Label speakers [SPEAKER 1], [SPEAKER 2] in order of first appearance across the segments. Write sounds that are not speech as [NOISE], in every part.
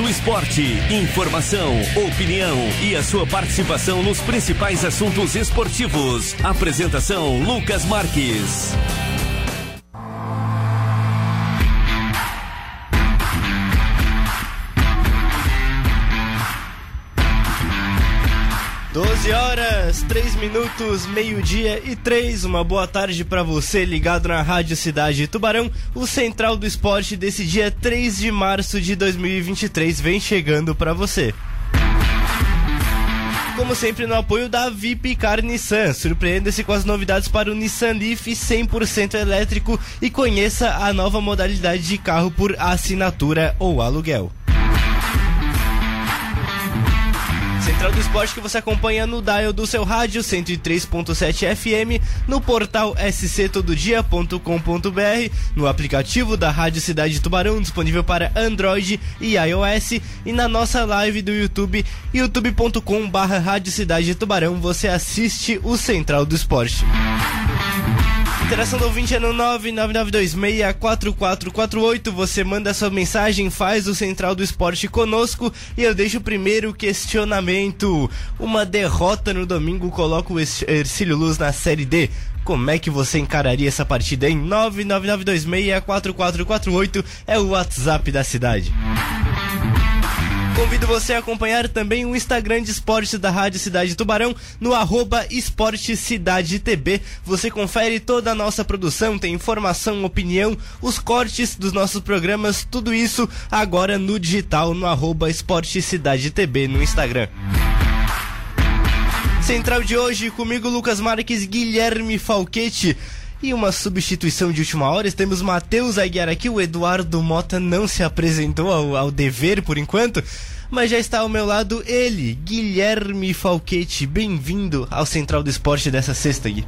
[SPEAKER 1] do Esporte. Informação, opinião e a sua participação nos principais assuntos esportivos. Apresentação Lucas Marques.
[SPEAKER 2] 12 horas, 3 minutos, meio-dia e 3. Uma boa tarde para você ligado na Rádio Cidade Tubarão. O Central do Esporte desse dia 3 de março de 2023 vem chegando para você. Como sempre, no apoio da VIP Car Nissan. Surpreenda-se com as novidades para o Nissan Leaf 100% elétrico e conheça a nova modalidade de carro por assinatura ou aluguel. Central do Esporte que você acompanha no dial do seu rádio 103.7 FM, no portal sctododia.com.br, no aplicativo da Rádio Cidade Tubarão disponível para Android e iOS e na nossa live do YouTube youtube.com/barra Rádio Cidade Tubarão você assiste o Central do Esporte. Interação do ouvinte é no 999264448. Você manda sua mensagem, faz o Central do Esporte conosco e eu deixo o primeiro questionamento. Uma derrota no domingo coloca o Ercílio Luz na Série D. Como é que você encararia essa partida em 999264448 é o WhatsApp da cidade. Convido você a acompanhar também o Instagram de esportes da Rádio Cidade Tubarão no arroba Esporte Cidade TB. Você confere toda a nossa produção, tem informação, opinião, os cortes dos nossos programas, tudo isso agora no digital no arroba Esporte Cidade TB no Instagram. Central de hoje, comigo Lucas Marques, Guilherme Falquete. E uma substituição de última hora, temos Matheus Aguiar aqui, o Eduardo Mota não se apresentou ao, ao dever por enquanto, mas já está ao meu lado ele, Guilherme Falquete. Bem-vindo ao Central do Esporte dessa sexta, Gui.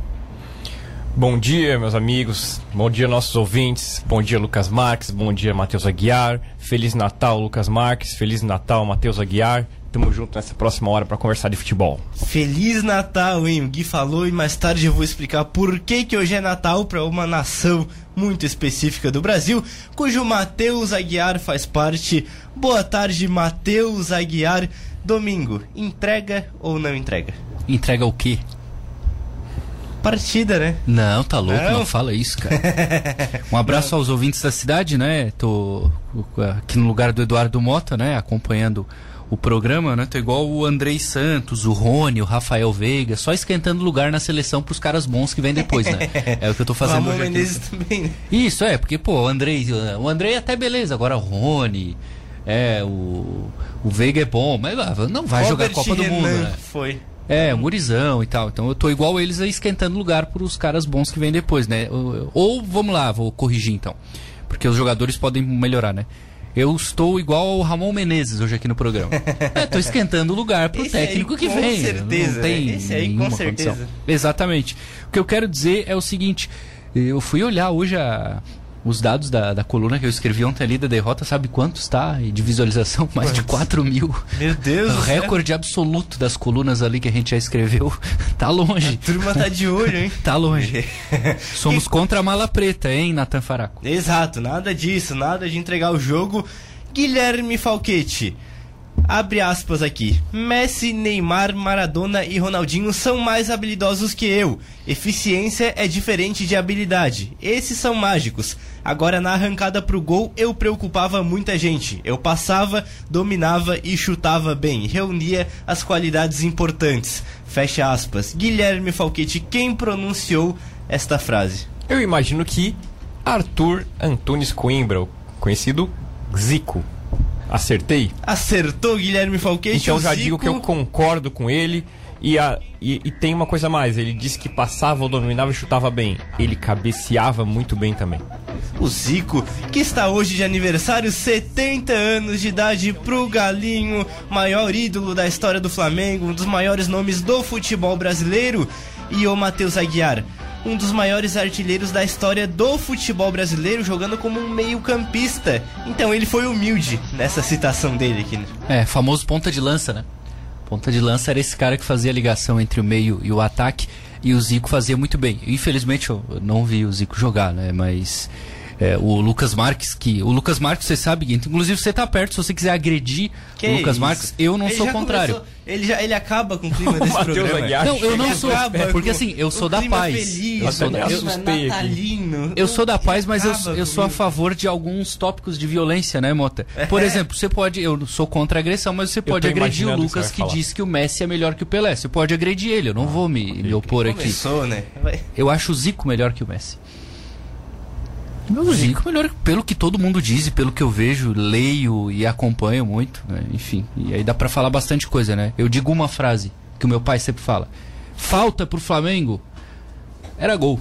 [SPEAKER 3] Bom dia, meus amigos. Bom dia, nossos ouvintes. Bom dia, Lucas Marques. Bom dia, Matheus Aguiar. Feliz Natal, Lucas Marques. Feliz Natal, Matheus Aguiar. Tamo junto nessa próxima hora para conversar de futebol.
[SPEAKER 2] Feliz Natal, hein? O Gui falou e mais tarde eu vou explicar por que, que hoje é Natal para uma nação muito específica do Brasil, cujo Matheus Aguiar faz parte. Boa tarde, Matheus Aguiar. Domingo, entrega ou não entrega?
[SPEAKER 4] Entrega o quê?
[SPEAKER 2] Partida, né?
[SPEAKER 4] Não, tá louco, não, não fala isso, cara. [LAUGHS] um abraço aos ouvintes da cidade, né? Tô aqui no lugar do Eduardo Mota, né? Acompanhando o programa, né? Tô igual o Andrei Santos, o Rony, o Rafael Veiga, só esquentando lugar na seleção pros caras bons que vêm depois, né? [LAUGHS] É o que eu tô fazendo
[SPEAKER 2] hoje Menezes também, né?
[SPEAKER 4] Isso, é, porque, pô, o Andrei, o Andrei até beleza, agora o Rony, é, o, o Veiga é bom, mas ah, não vai Robert jogar Copa do Mundo, né?
[SPEAKER 2] Foi.
[SPEAKER 4] É, o Murizão e tal. Então eu tô igual eles aí esquentando lugar pros caras bons que vêm depois, né? Ou, ou, vamos lá, vou corrigir então. Porque os jogadores podem melhorar, né? Eu estou igual ao Ramon Menezes hoje aqui no programa. [LAUGHS] Estou esquentando o lugar para o técnico
[SPEAKER 2] aí,
[SPEAKER 4] que vem.
[SPEAKER 2] Com certeza. Não tem Esse aí, com certeza. Condição.
[SPEAKER 4] Exatamente. O que eu quero dizer é o seguinte: eu fui olhar hoje a, os dados da, da coluna que eu escrevi ontem ali da derrota, sabe quanto está de visualização? [LAUGHS] Mais Quantos? de 4 mil.
[SPEAKER 2] Meu Deus!
[SPEAKER 4] O recorde absoluto das colunas ali que a gente já escreveu. [LAUGHS] tá longe.
[SPEAKER 2] A turma tá de olho, hein?
[SPEAKER 4] tá longe. [LAUGHS] Somos contra a mala preta, hein, Natan Faraco?
[SPEAKER 2] Exato, nada disso, nada de entregar o jogo. Guilherme Falquete. Abre aspas aqui. Messi, Neymar, Maradona e Ronaldinho são mais habilidosos que eu. Eficiência é diferente de habilidade. Esses são mágicos. Agora na arrancada pro gol eu preocupava muita gente. Eu passava, dominava e chutava bem. Reunia as qualidades importantes. Fecha aspas. Guilherme Falquete, quem pronunciou esta frase?
[SPEAKER 3] Eu imagino que Arthur Antunes Coimbra, conhecido Zico. Acertei?
[SPEAKER 2] Acertou, Guilherme Falquete.
[SPEAKER 3] Então já Zico... digo que eu concordo com ele. E, a, e, e, tem uma coisa mais, ele disse que passava, dominava e chutava bem. Ele cabeceava muito bem também.
[SPEAKER 2] O Zico, que está hoje de aniversário, 70 anos de idade pro Galinho, maior ídolo da história do Flamengo, um dos maiores nomes do futebol brasileiro, e o Matheus Aguiar um dos maiores artilheiros da história do futebol brasileiro, jogando como um meio-campista. Então ele foi humilde nessa citação dele aqui. Né?
[SPEAKER 4] É, famoso ponta de lança, né? Ponta de lança era esse cara que fazia a ligação entre o meio e o ataque, e o Zico fazia muito bem. Infelizmente eu não vi o Zico jogar, né? Mas é, o Lucas Marques, que. O Lucas Marques, você sabe, inclusive você tá perto, se você quiser agredir
[SPEAKER 2] Que
[SPEAKER 4] o Lucas
[SPEAKER 2] isso?
[SPEAKER 4] Marques, eu não
[SPEAKER 2] Ele
[SPEAKER 4] sou contrário.
[SPEAKER 2] começou- ele, já, ele acaba com o clima [LAUGHS] desse
[SPEAKER 3] Matheus
[SPEAKER 2] programa.
[SPEAKER 3] Aguiar
[SPEAKER 4] Não, eu não sou. é, porque assim, eu sou da paz.
[SPEAKER 2] Feliz,
[SPEAKER 4] Eu sou da-
[SPEAKER 3] eu- aqui.
[SPEAKER 2] natalino.
[SPEAKER 4] Eu sou da paz, mas eu, eu sou a favor de alguns tópicos de violência, né, Mota? Por
[SPEAKER 2] É.
[SPEAKER 4] exemplo, você pode. Eu sou contra a agressão, mas você pode agredir o
[SPEAKER 3] que
[SPEAKER 4] Lucas que
[SPEAKER 3] falar.
[SPEAKER 4] diz que o Messi é melhor que o Pelé. Você pode agredir ele, eu não vou me, me opor aqui.
[SPEAKER 2] Começou, né?
[SPEAKER 4] Eu acho o Zico melhor que o Messi. O Zico melhor, pelo que todo mundo diz e pelo que eu vejo, leio e acompanho muito, né? enfim. E aí dá pra falar bastante coisa, né? Eu digo uma frase que o meu pai sempre fala: falta pro Flamengo era gol,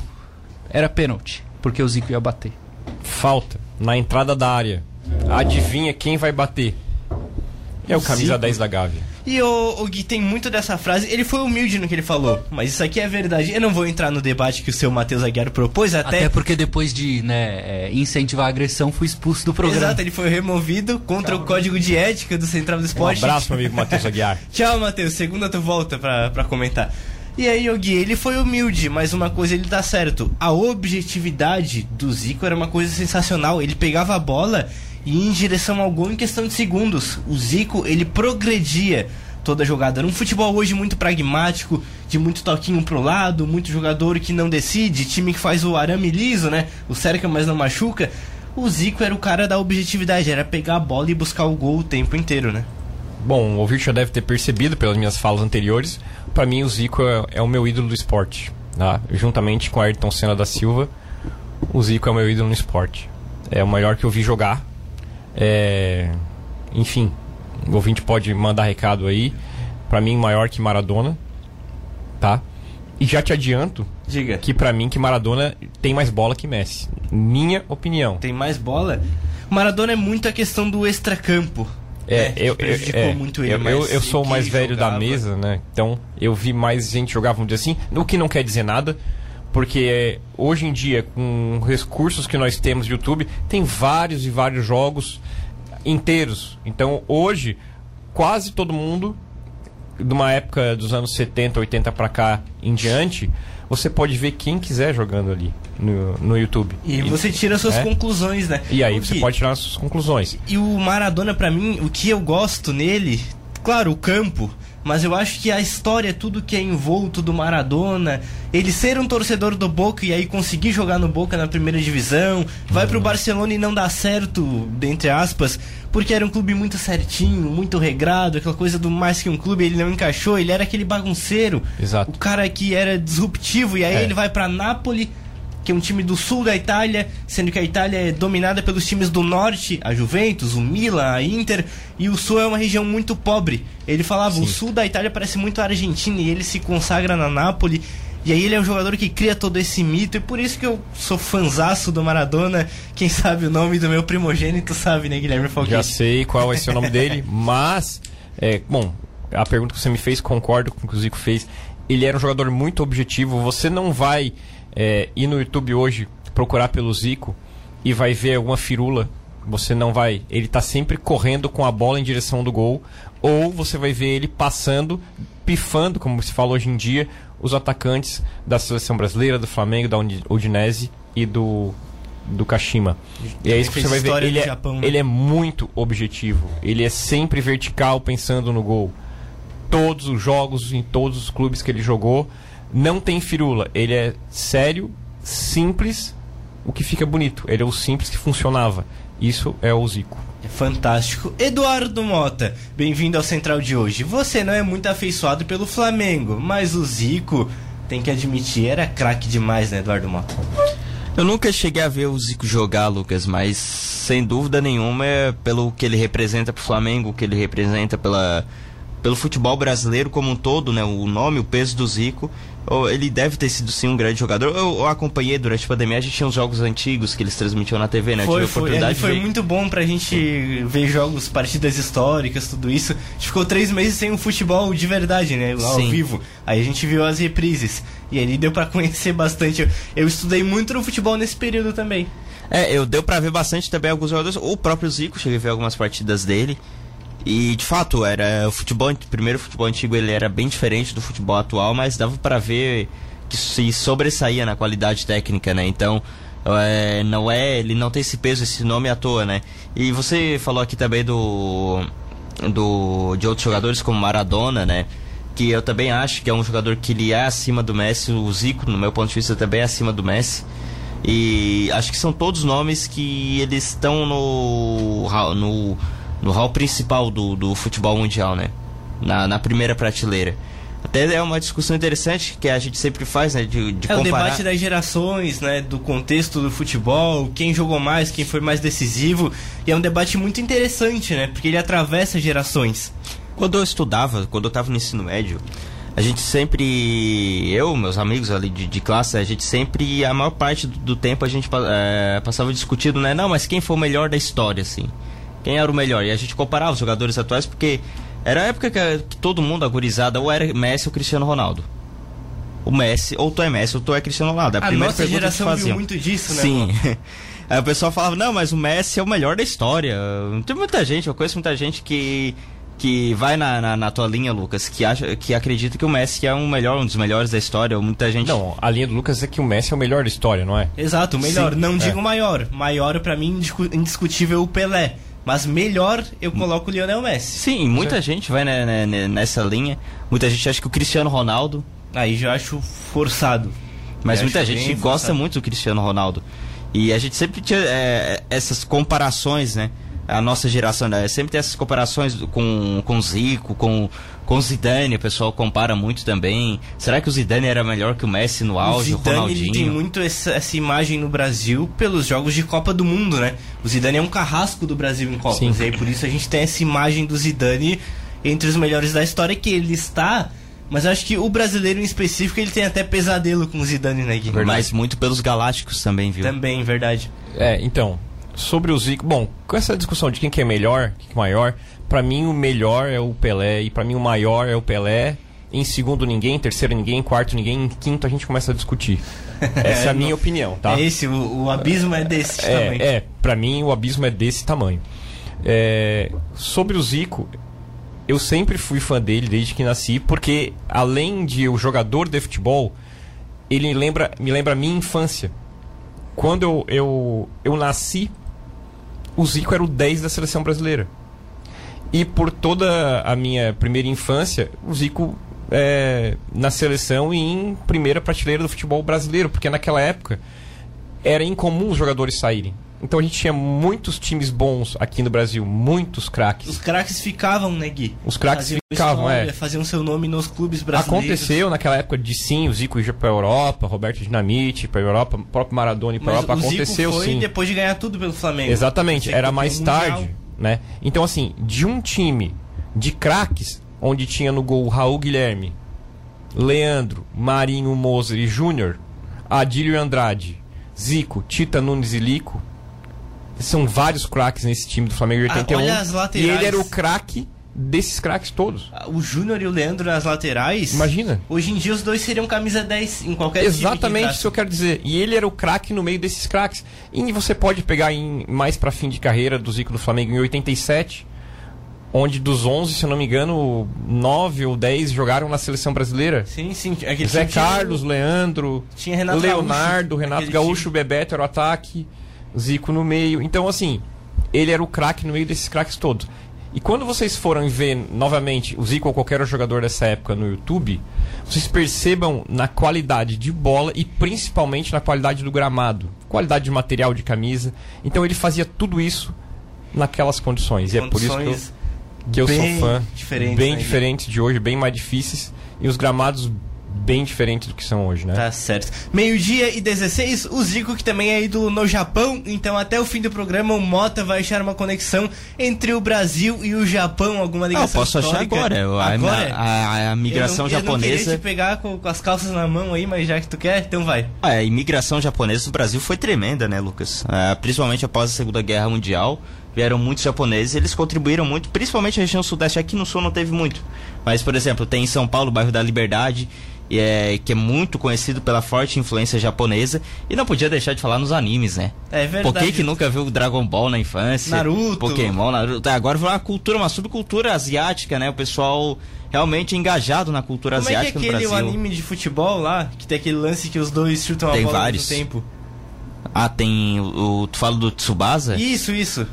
[SPEAKER 4] era pênalti, porque o Zico ia bater.
[SPEAKER 3] Falta na entrada da área. Adivinha quem vai bater? É o camisa
[SPEAKER 2] Zico.
[SPEAKER 3] 10 da Gávea.
[SPEAKER 2] E o, o Gui tem muito dessa frase. Ele foi humilde no que ele falou, mas isso aqui é verdade. Eu não vou entrar no debate que o seu Matheus Aguiar propôs, até.
[SPEAKER 4] Até porque depois de né, é, incentivar a agressão, fui expulso do programa.
[SPEAKER 2] Exato, ele foi removido contra o código de ética do Central do
[SPEAKER 3] Um
[SPEAKER 2] Esporte.
[SPEAKER 3] abraço, meu amigo Matheus Aguiar. [LAUGHS]
[SPEAKER 2] Tchau, Matheus. Segunda tu volta pra, pra comentar. E aí, Yogi, ele foi humilde, mas uma coisa ele tá certo. A objetividade do Zico era uma coisa sensacional. Ele pegava a bola e em direção ao gol em questão de segundos. O Zico, ele progredia toda a jogada. Era um futebol hoje muito pragmático, de muito toquinho pro lado, muito jogador que não decide, time que faz o arame liso, né? O cerca, mas não machuca. O Zico era o cara da objetividade, era pegar a bola e buscar o gol o tempo inteiro, né?
[SPEAKER 3] Bom, o ouvinte já deve ter percebido pelas minhas falas anteriores. Pra mim, o Zico é, é o meu ídolo do esporte. Tá? Juntamente com Ayrton Senna da Silva, o Zico é o meu ídolo no esporte. É o maior que eu vi jogar. É... Enfim, o ouvinte pode mandar recado aí. Pra mim, maior que Maradona. Tá? E já te adianto
[SPEAKER 2] Diga.
[SPEAKER 3] que pra mim que Maradona tem mais bola que Messi. Minha opinião.
[SPEAKER 2] tem mais bola. Maradona é muito a questão do extracampo.
[SPEAKER 3] É,
[SPEAKER 2] né,
[SPEAKER 3] eu, eu, é,
[SPEAKER 2] muito ele.
[SPEAKER 3] eu, eu, eu sou o mais velho da
[SPEAKER 2] jogava-
[SPEAKER 3] mesa, né? Então eu vi mais gente jogar, vamos dizer assim, o que não quer dizer nada, porque hoje em dia, com recursos que nós temos no YouTube, tem vários e vários jogos inteiros. Então hoje, quase todo mundo, de uma época dos anos 70, 80 pra cá em diante, você pode ver quem quiser jogando ali no, no YouTube.
[SPEAKER 2] E você tira suas
[SPEAKER 3] é?
[SPEAKER 2] conclusões, né?
[SPEAKER 3] E aí
[SPEAKER 2] O
[SPEAKER 3] você
[SPEAKER 2] que-
[SPEAKER 3] pode tirar as suas conclusões.
[SPEAKER 2] E o Maradona, pra mim, o que eu gosto nele, claro, o campo, mas eu acho que a história, tudo que é envolto do Maradona, ele ser um torcedor do Boca e aí conseguir jogar no Boca na primeira divisão, vai pro Barcelona e não dá certo, dentre aspas, porque era um clube muito certinho, muito regrado, aquela coisa do mais que um clube, ele não encaixou, ele era aquele bagunceiro,
[SPEAKER 3] Exato.
[SPEAKER 2] o cara que era disruptivo, e aí
[SPEAKER 3] É.
[SPEAKER 2] ele vai pra Nápoles que é um time do sul da Itália, sendo que a Itália é dominada pelos times do norte, a Juventus, o Milan, a Inter, e o sul é uma região muito pobre. Ele falava, o sul da Itália parece muito a Argentina e ele se consagra na Nápoles. E aí ele é um jogador que cria todo esse mito, e por isso que eu sou fanzaço do Maradona. Quem sabe o nome do meu primogênito sabe, né, Guilherme
[SPEAKER 3] Já
[SPEAKER 2] Falquete?
[SPEAKER 3] sei qual vai ser o nome dele, mas, é, bom, a pergunta que você me fez, concordo com o que o Zico fez. Ele era um jogador muito objetivo. Você não vai é, ir no YouTube hoje procurar pelo Zico e vai ver alguma firula. Você não vai. Ele tá sempre correndo com a bola em direção do gol. Ou você vai ver ele passando, pifando, como se fala hoje em dia, os atacantes da seleção brasileira, do Flamengo, da Udinese e do, do Kashima. E é isso que você vai ver. Ele é,
[SPEAKER 2] Japão, né?
[SPEAKER 3] ele é muito objetivo. Ele é sempre vertical pensando no gol. Todos os jogos, em todos os clubes que ele jogou, não tem firula. Ele é sério, simples, o que fica bonito. Ele é o simples que funcionava. Isso é o Zico.
[SPEAKER 2] É fantástico. Eduardo Mota, bem-vindo ao Central de hoje. Você não é muito afeiçoado pelo Flamengo, mas o Zico, tem que admitir, era craque demais, né, Eduardo Mota?
[SPEAKER 5] Eu nunca cheguei a ver o Zico jogar, Lucas, mas sem dúvida nenhuma é pelo que ele representa pro Flamengo, o que ele representa pela, pelo futebol brasileiro como um todo, né? O nome, o peso do Zico. Ele deve ter sido sim um grande jogador. Eu, eu acompanhei durante a pandemia, a gente tinha uns jogos antigos que eles transmitiam na TV, né? Eu
[SPEAKER 2] Foi, foi,
[SPEAKER 5] oportunidade
[SPEAKER 2] ele foi muito bom pra gente ver jogos, partidas históricas, tudo isso. A gente ficou três meses sem um futebol de verdade, né? Ao
[SPEAKER 5] Sim.
[SPEAKER 2] vivo. Aí a gente viu as reprises. E aí deu pra [LAUGHS] conhecer bastante. Eu, eu estudei muito no futebol nesse período também.
[SPEAKER 5] É, eu deu pra ver bastante também alguns jogadores. O próprio Zico, cheguei a ver algumas partidas dele. E de fato, era o futebol, o primeiro futebol antigo ele era bem diferente do futebol atual, mas dava pra ver que se sobressaía na qualidade técnica, né? Então, É, não é, ele não tem esse peso, esse nome à toa, né? E você falou aqui também do, do de outros jogadores como Maradona, né? Que eu também acho que é um jogador que ele é acima do Messi, o Zico, no meu ponto de vista, também é acima do Messi. E acho que são todos nomes que eles estão no, no, no hall principal do, do futebol mundial, né? Na, na primeira prateleira. Até é uma discussão interessante que a gente sempre faz, né? De, de
[SPEAKER 2] é
[SPEAKER 5] comparar...
[SPEAKER 2] o debate das gerações, né? Do contexto do futebol, quem jogou mais, quem foi mais decisivo. E é um debate muito interessante, né? Porque ele atravessa gerações.
[SPEAKER 5] Quando eu estudava, quando eu estava no ensino médio, a gente sempre, eu, meus amigos ali de, de classe, a gente sempre, a maior parte do, do tempo a gente é, passava discutindo, né? Não, mas quem foi o melhor da história, assim? Quem era o melhor? E a gente comparava os jogadores atuais porque era a época que, todo mundo, agorizada, ou era Messi ou Cristiano Ronaldo. O Messi, ou tu é Messi ou tu é Cristiano Ronaldo. A,
[SPEAKER 2] a
[SPEAKER 5] primeira
[SPEAKER 2] nossa
[SPEAKER 5] pergunta
[SPEAKER 2] geração
[SPEAKER 5] que faziam.
[SPEAKER 2] viu muito disso, né?
[SPEAKER 5] Sim. [LAUGHS] Aí o pessoal falava, não, mas o Messi é o melhor da história. Tem muita gente, eu conheço muita gente que que vai na, na, na, tua linha, Lucas, que, acha, que acredita que o Messi é um melhor, um dos melhores da história. Muita gente.
[SPEAKER 3] Não, a linha do Lucas é que o Messi é o melhor da história, não é?
[SPEAKER 2] Exato, o melhor.
[SPEAKER 3] Sim,
[SPEAKER 2] não
[SPEAKER 3] é.
[SPEAKER 2] digo maior. Maior para mim indiscutível o Pelé. Mas melhor eu coloco o Lionel Messi.
[SPEAKER 5] Sim, muita gente vai né, né, nessa linha. Muita gente acha que o Cristiano Ronaldo.
[SPEAKER 2] Aí já acho forçado.
[SPEAKER 5] Mas
[SPEAKER 2] Eu
[SPEAKER 5] muita gente gosta
[SPEAKER 2] forçado.
[SPEAKER 5] muito do Cristiano Ronaldo. E a gente sempre tinha é, essas comparações, né? A nossa geração né? sempre tem essas comparações com, com o Zico, com, com o Zidane, o pessoal compara muito também. Será que o Zidane era melhor que o Messi no auge,
[SPEAKER 2] o
[SPEAKER 5] o,
[SPEAKER 2] Zidane ele
[SPEAKER 5] Ronaldinho?
[SPEAKER 2] tem muito essa, essa imagem no Brasil pelos jogos de Copa do Mundo, né? O Zidane é um carrasco do Brasil em Copas.
[SPEAKER 3] Sim.
[SPEAKER 2] E aí por isso a gente tem essa imagem do Zidane entre os melhores da história que ele está. Mas eu acho que o brasileiro em específico ele tem até pesadelo com o Zidane, né, Gui?
[SPEAKER 5] Mas muito pelos galácticos também, viu?
[SPEAKER 2] Também, verdade.
[SPEAKER 3] É, então, sobre o Zico, bom, com essa discussão de quem que é melhor, quem que é maior, pra mim o melhor é o Pelé e pra mim o maior é o Pelé. Em segundo ninguém, em terceiro ninguém, em quarto ninguém, em quinto a gente começa a discutir. [LAUGHS] Essa é a minha opinião, tá?
[SPEAKER 2] É esse, o, o abismo é desse.
[SPEAKER 3] É, é, pra mim o abismo é desse tamanho. É, sobre o Zico, eu sempre fui fã dele desde que nasci, porque além de o jogador de futebol, ele lembra, me lembra a minha infância. Quando eu, eu, eu nasci, o Zico era o 10 da seleção brasileira. E por toda a minha primeira infância, o Zico é, na seleção e em primeira prateleira do futebol brasileiro, porque naquela época era incomum os jogadores saírem. Então a gente tinha muitos times bons aqui no Brasil, muitos craques.
[SPEAKER 2] Os craques ficavam, né, Gui?
[SPEAKER 3] Os craques
[SPEAKER 2] Faziam
[SPEAKER 3] ficavam,
[SPEAKER 2] história,
[SPEAKER 3] é.
[SPEAKER 2] Faziam seu nome nos clubes brasileiros.
[SPEAKER 3] Aconteceu naquela época de sim, o Zico ir pra Europa, Roberto Dinamite pra Europa, o próprio Maradona ir pra
[SPEAKER 2] Mas
[SPEAKER 3] Europa,
[SPEAKER 2] o Zico
[SPEAKER 3] aconteceu
[SPEAKER 2] foi
[SPEAKER 3] sim.
[SPEAKER 2] depois de ganhar tudo pelo Flamengo.
[SPEAKER 3] Exatamente,
[SPEAKER 2] Zico
[SPEAKER 3] era mais tarde, né? Então assim, de um time de craques, onde tinha no gol Raul Guilherme, Leandro, Marinho Moser e Júnior, Adílio Andrade, Zico, Tita Nunes e Lico, são vários craques nesse time do Flamengo de
[SPEAKER 2] Ah,
[SPEAKER 3] 81.
[SPEAKER 2] olha as
[SPEAKER 3] e
[SPEAKER 2] laterais.
[SPEAKER 3] ele era o craque desses craques todos.
[SPEAKER 2] O Júnior e o Leandro nas laterais.
[SPEAKER 3] Imagina.
[SPEAKER 2] Hoje em dia os dois seriam camisa 10 em qualquer que
[SPEAKER 3] Exatamente isso que eu quero dizer. E ele era o craque no meio desses craques. E você pode pegar em, mais pra fim de carreira do Zico do Flamengo em 87, onde dos 11, se eu não me engano, 9 ou 10 jogaram na seleção brasileira.
[SPEAKER 2] Sim, sim. Aquele
[SPEAKER 3] Zé
[SPEAKER 2] time tinha-
[SPEAKER 3] Carlos, Leandro,
[SPEAKER 2] Tinha Renato
[SPEAKER 3] Leonardo,
[SPEAKER 2] Gaúcho
[SPEAKER 3] Renato Gaúcho,
[SPEAKER 2] time.
[SPEAKER 3] Bebeto era o ataque, Zico no meio. Então, assim, ele era o craque no meio desses craques todos. E quando vocês forem ver novamente o Zico ou qualquer jogador dessa época no YouTube, vocês percebam na qualidade de bola e principalmente na qualidade do gramado, qualidade de material de camisa. Então ele fazia tudo isso naquelas condições. E é por isso que eu, que eu sou fã.
[SPEAKER 2] diferentes,
[SPEAKER 3] bem
[SPEAKER 2] né,
[SPEAKER 3] diferentes de hoje, bem mais difíceis. E os gramados bem diferentes do que são hoje, né?
[SPEAKER 2] Tá certo. Meio-dia e 16, o Zico, que também é ídolo no Japão. Então, até o fim do programa, o Mota vai achar uma conexão entre o Brasil e o Japão. Alguma
[SPEAKER 5] Ah, eu
[SPEAKER 2] ligação
[SPEAKER 5] posso achar
[SPEAKER 2] histórica.
[SPEAKER 5] agora. Eu- A,
[SPEAKER 2] Agora?
[SPEAKER 5] a- a migração
[SPEAKER 2] eu não, Eu não queria
[SPEAKER 5] japonesa.
[SPEAKER 2] te pegar com, com as calças na mão aí, mas já que tu quer, então vai.
[SPEAKER 5] Ah, a imigração japonesa no Brasil foi tremenda, né, Lucas? Ah, principalmente após a Segunda Guerra Mundial, vieram muitos japoneses, eles contribuíram muito, principalmente a região sudeste. Aqui no sul não teve muito. Mas, por exemplo, tem em São Paulo o bairro da Liberdade, e é, que é muito conhecido pela forte influência japonesa. E não podia deixar de falar nos animes, né?
[SPEAKER 2] É verdade.
[SPEAKER 5] Por que, que nunca viu Dragon Ball na infância?
[SPEAKER 2] Naruto.
[SPEAKER 5] Pokémon, Naruto. Agora foi uma cultura, uma subcultura asiática, né? O pessoal realmente engajado na cultura
[SPEAKER 2] Como é que é
[SPEAKER 5] asiática
[SPEAKER 2] aquele anime de futebol lá, que tem aquele lance que os dois chutam a
[SPEAKER 5] Tem
[SPEAKER 2] bola
[SPEAKER 5] vários.
[SPEAKER 2] ao mesmo tempo?
[SPEAKER 5] Ah, tem o, o- Tu fala do Tsubasa?
[SPEAKER 2] Isso, isso.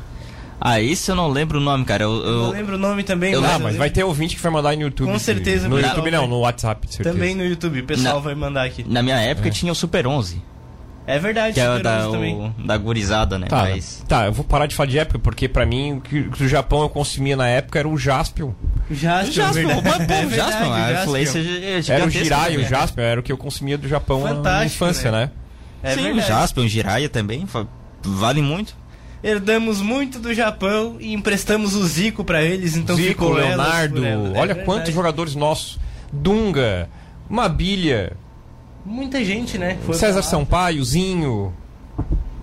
[SPEAKER 5] Ah, esse eu não lembro o nome, cara. Eu,
[SPEAKER 2] Eu
[SPEAKER 5] eu-
[SPEAKER 2] não lembro o nome também.
[SPEAKER 5] eu-
[SPEAKER 3] Ah, mas
[SPEAKER 2] lembro-
[SPEAKER 3] vai ter ouvinte que vai mandar aí no YouTube.
[SPEAKER 2] Com certeza,
[SPEAKER 3] No YouTube não,
[SPEAKER 2] vai-
[SPEAKER 3] no WhatsApp, de certeza.
[SPEAKER 2] Também no YouTube, o pessoal
[SPEAKER 5] Na-
[SPEAKER 2] vai mandar aqui.
[SPEAKER 5] Na minha época tinha o Super 11,
[SPEAKER 2] É verdade,
[SPEAKER 5] que é o
[SPEAKER 2] Super
[SPEAKER 5] da,
[SPEAKER 2] 11 também.
[SPEAKER 5] o, da gurizada, né?
[SPEAKER 3] Tá,
[SPEAKER 5] Mas.
[SPEAKER 3] tá, eu vou parar de falar de época, porque pra mim, o que, o o Japão eu consumia na época era o Jaspion.
[SPEAKER 2] Jaspion,
[SPEAKER 5] Jasper,
[SPEAKER 2] verdade.
[SPEAKER 5] mas, [LAUGHS] pô,
[SPEAKER 2] É verdade,
[SPEAKER 5] Jasper, a
[SPEAKER 2] Jaspion.
[SPEAKER 5] influência é
[SPEAKER 3] Era o Jirai, o? Jaspion, era o que eu consumia do Japão na minha
[SPEAKER 2] Fantástico,
[SPEAKER 3] infância,
[SPEAKER 2] né?
[SPEAKER 3] né?
[SPEAKER 2] É
[SPEAKER 5] Sim,
[SPEAKER 2] verdade.
[SPEAKER 5] o Jasper, o Jiraiya também, vale muito.
[SPEAKER 2] Herdamos muito do Japão e emprestamos o Zico pra eles, então
[SPEAKER 3] Zico,
[SPEAKER 2] ficou
[SPEAKER 3] Leonardo,
[SPEAKER 2] elas. É
[SPEAKER 3] olha quantos jogadores nossos. Dunga, Mabilha,
[SPEAKER 2] Muita gente, né? Foi
[SPEAKER 3] César. Sampaio, Zinho.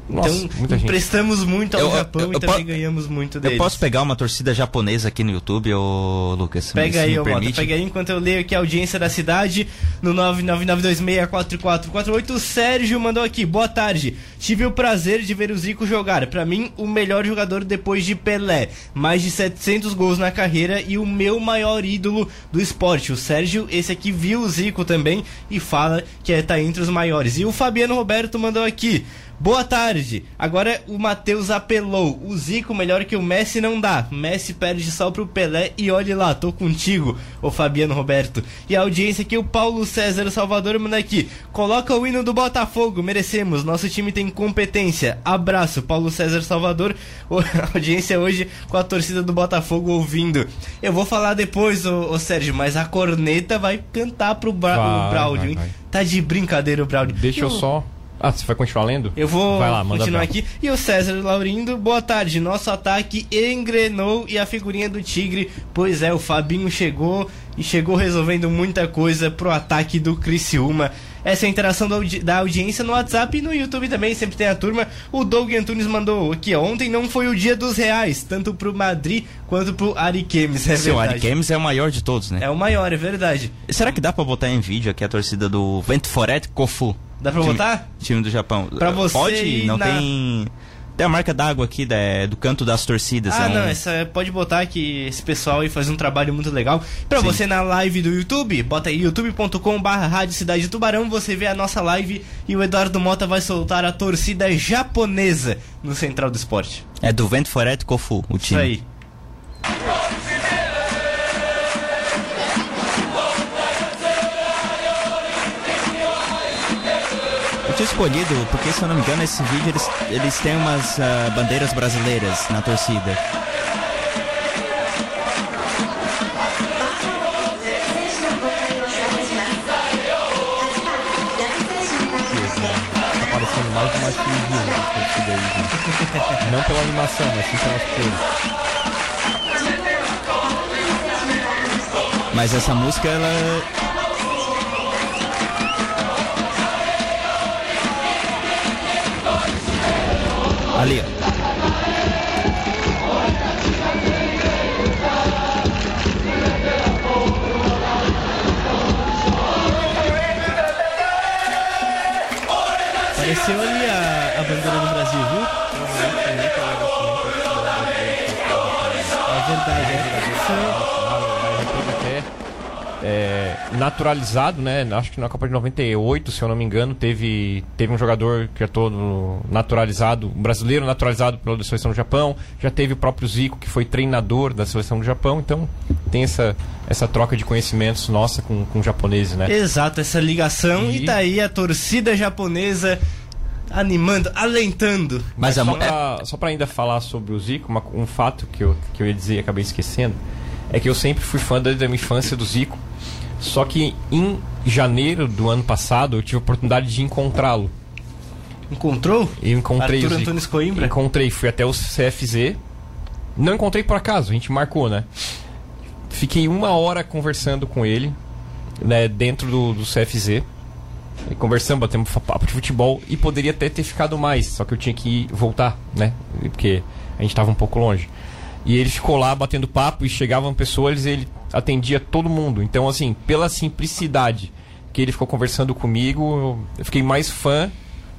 [SPEAKER 3] Nossa,
[SPEAKER 2] Então,
[SPEAKER 3] muita gente.
[SPEAKER 2] emprestamos muito ao
[SPEAKER 5] Eu-
[SPEAKER 2] Japão
[SPEAKER 5] eu-
[SPEAKER 2] e
[SPEAKER 5] eu
[SPEAKER 2] também
[SPEAKER 5] po-
[SPEAKER 2] ganhamos muito
[SPEAKER 5] Eu
[SPEAKER 2] deles.
[SPEAKER 5] posso pegar uma torcida japonesa aqui no YouTube, ô Lucas?
[SPEAKER 2] Pega aí, ô Mota, pega aí enquanto eu leio aqui a audiência da cidade no 999264448. O Sérgio mandou aqui, boa tarde. Tive o prazer de ver o Zico jogar. Pra mim, o melhor jogador depois de Pelé. Mais de 700 gols na carreira e o meu maior ídolo do esporte. O Sérgio, esse aqui, viu o Zico também e fala que é, tá entre os maiores. E o Fabiano Roberto mandou aqui. Boa tarde. Agora o Matheus apelou. O Zico melhor que o Messi não dá. Messi perde só pro Pelé e olhe lá, tô contigo, o Fabiano Roberto. E a audiência aqui, o Paulo César Salvador manda aqui. Coloca o hino do Botafogo, merecemos. Nosso time tem competência. Abraço, Paulo César Salvador. [LAUGHS] O- A audiência hoje com a torcida do Botafogo ouvindo. Eu vou falar depois, ô, ô Sérgio, mas a corneta vai cantar pro Bra
[SPEAKER 3] Vai,
[SPEAKER 2] o Braulio,
[SPEAKER 3] vai,
[SPEAKER 2] hein?
[SPEAKER 3] vai.
[SPEAKER 2] Tá de brincadeira o Braulio.
[SPEAKER 3] Deixa eu
[SPEAKER 2] E o-
[SPEAKER 3] só. Ah, você vai continuar lendo?
[SPEAKER 2] eu vou
[SPEAKER 3] Vai lá, manda
[SPEAKER 2] continuar aqui. E o César Laurindo, boa tarde. Nosso ataque engrenou e a figurinha do Tigre. Pois é, o Fabinho chegou e chegou resolvendo muita coisa pro ataque do Criciúma. Essa é a interação da, audi- da audiência no WhatsApp e no YouTube também, sempre tem a turma. O Doug Antunes mandou aqui, ó, ontem não foi o dia dos reais, tanto pro Madrid quanto pro Ariquemes, é
[SPEAKER 5] Sim, o
[SPEAKER 2] verdade.
[SPEAKER 5] Ariquemes é o maior de todos, né?
[SPEAKER 2] É o maior, é verdade.
[SPEAKER 5] Será que dá pra botar em vídeo aqui a torcida do Vento Foret Kofu?
[SPEAKER 2] Dá pra
[SPEAKER 5] Time-
[SPEAKER 2] botar?
[SPEAKER 5] Time do Japão.
[SPEAKER 2] Pra você
[SPEAKER 5] Pode? Não
[SPEAKER 2] na-
[SPEAKER 5] tem. Tem a marca d'água aqui da- do canto das torcidas.
[SPEAKER 2] Ah,
[SPEAKER 5] é um-
[SPEAKER 2] não, essa pode botar que esse pessoal aí faz um trabalho muito legal. Pra
[SPEAKER 5] Sim.
[SPEAKER 2] você na live do YouTube, bota aí youtube.com/barra Rádio Cidade de Tubarão, você vê a nossa live e o Eduardo Mota vai soltar a torcida japonesa no Central do Esporte.
[SPEAKER 5] É do Vento Foret Kofu, o
[SPEAKER 2] Isso
[SPEAKER 5] time.
[SPEAKER 2] aí.
[SPEAKER 5] Tinha escolhido, porque se eu não me engano, esse vídeo eles, eles têm umas ah, bandeiras brasileiras na torcida.
[SPEAKER 3] Tá parecendo mais torcida aí, gente. [LAUGHS] Não pela animação, mas sim pelas cores.
[SPEAKER 5] Mas essa música, ela. Ali, ó.
[SPEAKER 3] Naturalizado, né? Acho que na Copa de 98, se eu não me engano, teve, teve um jogador que é todo naturalizado, um brasileiro naturalizado pela seleção do Japão. Já teve o próprio Zico, que foi treinador da seleção do Japão. Então tem essa, essa troca de conhecimentos nossa com, com japoneses, né?
[SPEAKER 2] Exato, essa ligação e,
[SPEAKER 3] E-
[SPEAKER 2] tá aí a torcida japonesa animando, alentando.
[SPEAKER 5] Mas a
[SPEAKER 3] só,
[SPEAKER 5] mu- é-
[SPEAKER 3] pra, só pra ainda falar sobre o Zico, uma- um fato que eu, que eu ia dizer e acabei esquecendo, é que eu sempre fui fã desde a minha infância do Zico. Só que em janeiro do ano passado eu tive a oportunidade de encontrá-lo.
[SPEAKER 2] Encontrou?
[SPEAKER 3] Eu encontrei
[SPEAKER 2] Arthur. Antunes Coimbra?
[SPEAKER 3] Encontrei, fui até o CFZ. Não encontrei por acaso, a gente marcou, né? Fiquei uma hora conversando com ele, né, dentro do, do CFZ. E conversamos, batemos papo de futebol e poderia até ter ficado mais, só que eu tinha que voltar, né? Porque a gente estava um pouco longe. E ele ficou lá batendo papo e chegavam pessoas e ele atendia todo mundo. Então, assim, pela simplicidade que ele ficou conversando comigo, eu- fiquei mais fã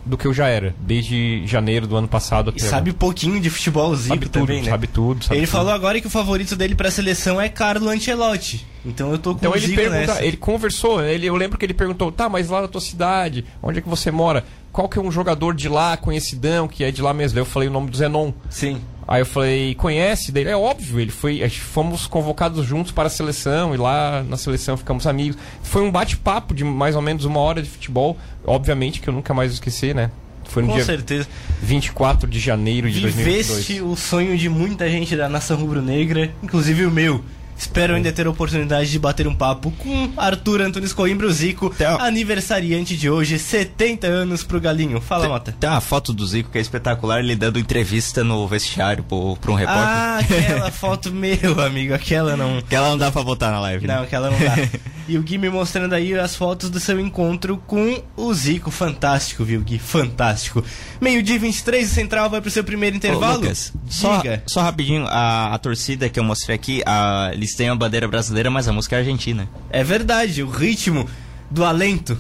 [SPEAKER 3] do que eu já era, desde janeiro do ano passado até
[SPEAKER 2] E sabe
[SPEAKER 3] agora.
[SPEAKER 2] pouquinho de futebol, o Zico
[SPEAKER 3] sabe tudo,
[SPEAKER 2] também, né?
[SPEAKER 3] sabe tudo. sabe
[SPEAKER 2] ele
[SPEAKER 3] tudo.
[SPEAKER 2] falou agora que o favorito dele pra seleção é Carlo Ancelotti. Então eu tô com
[SPEAKER 3] Então
[SPEAKER 2] o
[SPEAKER 3] ele pergunta,
[SPEAKER 2] nessa.
[SPEAKER 3] ele conversou, ele, eu lembro que ele perguntou, tá, mas lá na tua cidade, onde é que você mora? qual que é um jogador de lá, conhecidão, que é de lá mesmo. Eu falei o nome do Zenon.
[SPEAKER 2] Sim.
[SPEAKER 3] Aí eu falei, conhece? Daí, é óbvio, ele foi. Fomos convocados juntos para a seleção e lá na seleção ficamos amigos. Foi um bate-papo de mais ou menos uma hora de futebol. Obviamente que eu nunca mais esqueci, né? Foi no
[SPEAKER 2] Com
[SPEAKER 3] dia
[SPEAKER 2] certeza.
[SPEAKER 3] 24 de janeiro de
[SPEAKER 2] Viveste
[SPEAKER 3] 2022.
[SPEAKER 2] o sonho de muita gente da nação rubro-negra, inclusive o meu. Espero ainda ter a oportunidade de bater um papo com Arthur Antunes Coimbra, o Zico, aniversariante de hoje, 70 anos pro Galinho. Fala, Mota.
[SPEAKER 5] Tem uma foto do Zico que é espetacular, ele dando entrevista no vestiário pro, pra um repórter.
[SPEAKER 2] Ah, aquela [LAUGHS] foto, meu amigo, aquela não.
[SPEAKER 5] Que ela não dá pra botar na live, né?
[SPEAKER 2] Não, aquela não dá. [LAUGHS] E o Gui me mostrando aí as fotos do seu encontro com o Zico. Fantástico, viu, Gui? Fantástico. Meio-dia 23, o Central vai pro seu primeiro
[SPEAKER 5] Ô,
[SPEAKER 2] intervalo.
[SPEAKER 5] Lucas, só,
[SPEAKER 2] Diga.
[SPEAKER 5] só rapidinho, a, a torcida que eu mostrei aqui, a, eles têm a bandeira brasileira, mas a música é argentina.
[SPEAKER 2] É verdade, o ritmo do alento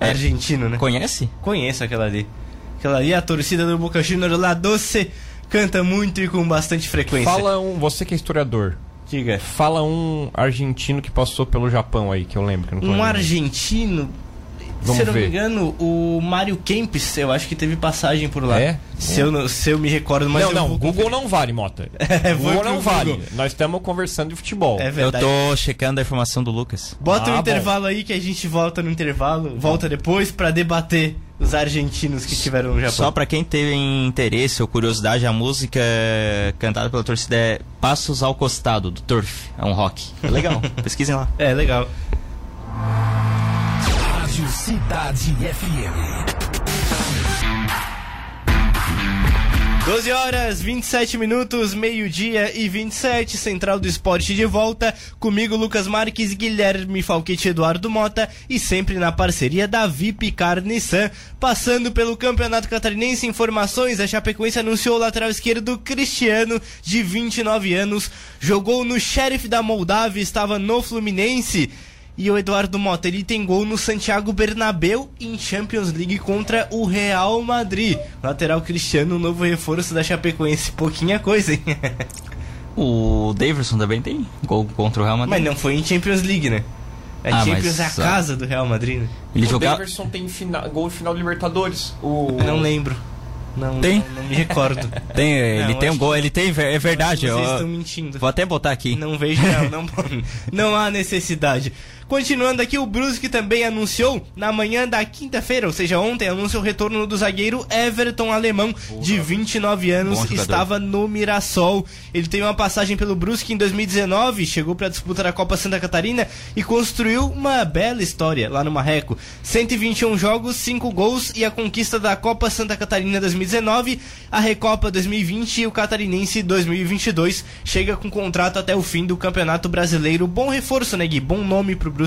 [SPEAKER 5] É.
[SPEAKER 2] argentino, né?
[SPEAKER 5] Conhece?
[SPEAKER 2] Conheço aquela ali. Aquela ali, a torcida do Boca Juniors lá doce, canta muito e com bastante frequência.
[SPEAKER 3] Fala um, você que é historiador,
[SPEAKER 2] Diga.
[SPEAKER 3] fala um argentino que passou pelo Japão aí, que eu lembro. que eu
[SPEAKER 2] Um argentino,
[SPEAKER 3] Vamos
[SPEAKER 2] se eu não
[SPEAKER 3] ver.
[SPEAKER 2] me engano, o Mário Kempis, eu acho que teve passagem por lá.
[SPEAKER 3] É?
[SPEAKER 2] Se, Eu, não, se eu me recordo, mas
[SPEAKER 3] não,
[SPEAKER 2] eu
[SPEAKER 3] não,
[SPEAKER 2] vou
[SPEAKER 3] Google não vale, Mota. [LAUGHS]
[SPEAKER 2] É,
[SPEAKER 3] Google não vale.
[SPEAKER 2] Google.
[SPEAKER 3] Nós estamos conversando de futebol.
[SPEAKER 2] É
[SPEAKER 5] Eu
[SPEAKER 2] verdade.
[SPEAKER 5] tô checando a informação do Lucas.
[SPEAKER 2] Bota
[SPEAKER 3] Ah,
[SPEAKER 2] um
[SPEAKER 3] bom.
[SPEAKER 2] intervalo aí que a gente volta no intervalo, volta depois pra debater os argentinos que estiveram no Japão.
[SPEAKER 5] Só pra quem teve interesse ou curiosidade, a música cantada pela torcida é Passos ao Costado, do Turf. É um rock. É legal, [LAUGHS] pesquisem lá.
[SPEAKER 2] É, legal.
[SPEAKER 1] Cidade FM.
[SPEAKER 2] 12 horas, 27 minutos, meio-dia e 27, Central do Esporte de volta. Comigo, Lucas Marques, Guilherme Falquete Eduardo Mota. E sempre na parceria da VIP Car Nissan. Passando pelo Campeonato Catarinense, informações: a Chapecoense anunciou o lateral esquerdo Cristiano, de 29 anos. Jogou no Sheriff da Moldávia, estava no Fluminense. E o Eduardo Mota, ele tem gol no Santiago Bernabéu em Champions League contra o Real Madrid. Lateral Cristiano, novo reforço da Chapecoense. Pouquinha coisa, hein? [LAUGHS]
[SPEAKER 5] O Davidson também tem gol contra o Real Madrid.
[SPEAKER 2] Mas não foi em Champions League, né? A
[SPEAKER 5] Ah,
[SPEAKER 2] Champions
[SPEAKER 5] mas,
[SPEAKER 2] é a casa do Real Madrid, né?
[SPEAKER 5] Ele
[SPEAKER 3] o
[SPEAKER 5] jogava.
[SPEAKER 3] Daverson tem final, gol de final de Libertadores. O...
[SPEAKER 2] Não lembro. Não,
[SPEAKER 5] Tem?
[SPEAKER 2] não, não me recordo. [LAUGHS]
[SPEAKER 5] Tem, ele
[SPEAKER 2] Não,
[SPEAKER 5] tem um gol,
[SPEAKER 2] que-
[SPEAKER 5] ele tem, é verdade.
[SPEAKER 2] Vocês
[SPEAKER 5] eu-
[SPEAKER 2] estão mentindo.
[SPEAKER 5] Vou até botar aqui.
[SPEAKER 2] Não vejo, não, não, [LAUGHS] não há necessidade. Continuando aqui, o Brusque também anunciou na manhã da quinta-feira, ou seja, ontem, anunciou o retorno do zagueiro Everton Alemão, de 29 anos, estava no Mirassol. Ele teve uma passagem pelo Brusque em 2019, chegou para a disputa da Copa Santa Catarina e construiu uma bela história lá no Marreco. 121 jogos, 5 gols e a conquista da Copa Santa Catarina 2019, a Recopa 2020 e o Catarinense 2022. Chega com contrato até o fim do Campeonato Brasileiro. Bom reforço, né, Gui? Bom nome pro Brusque.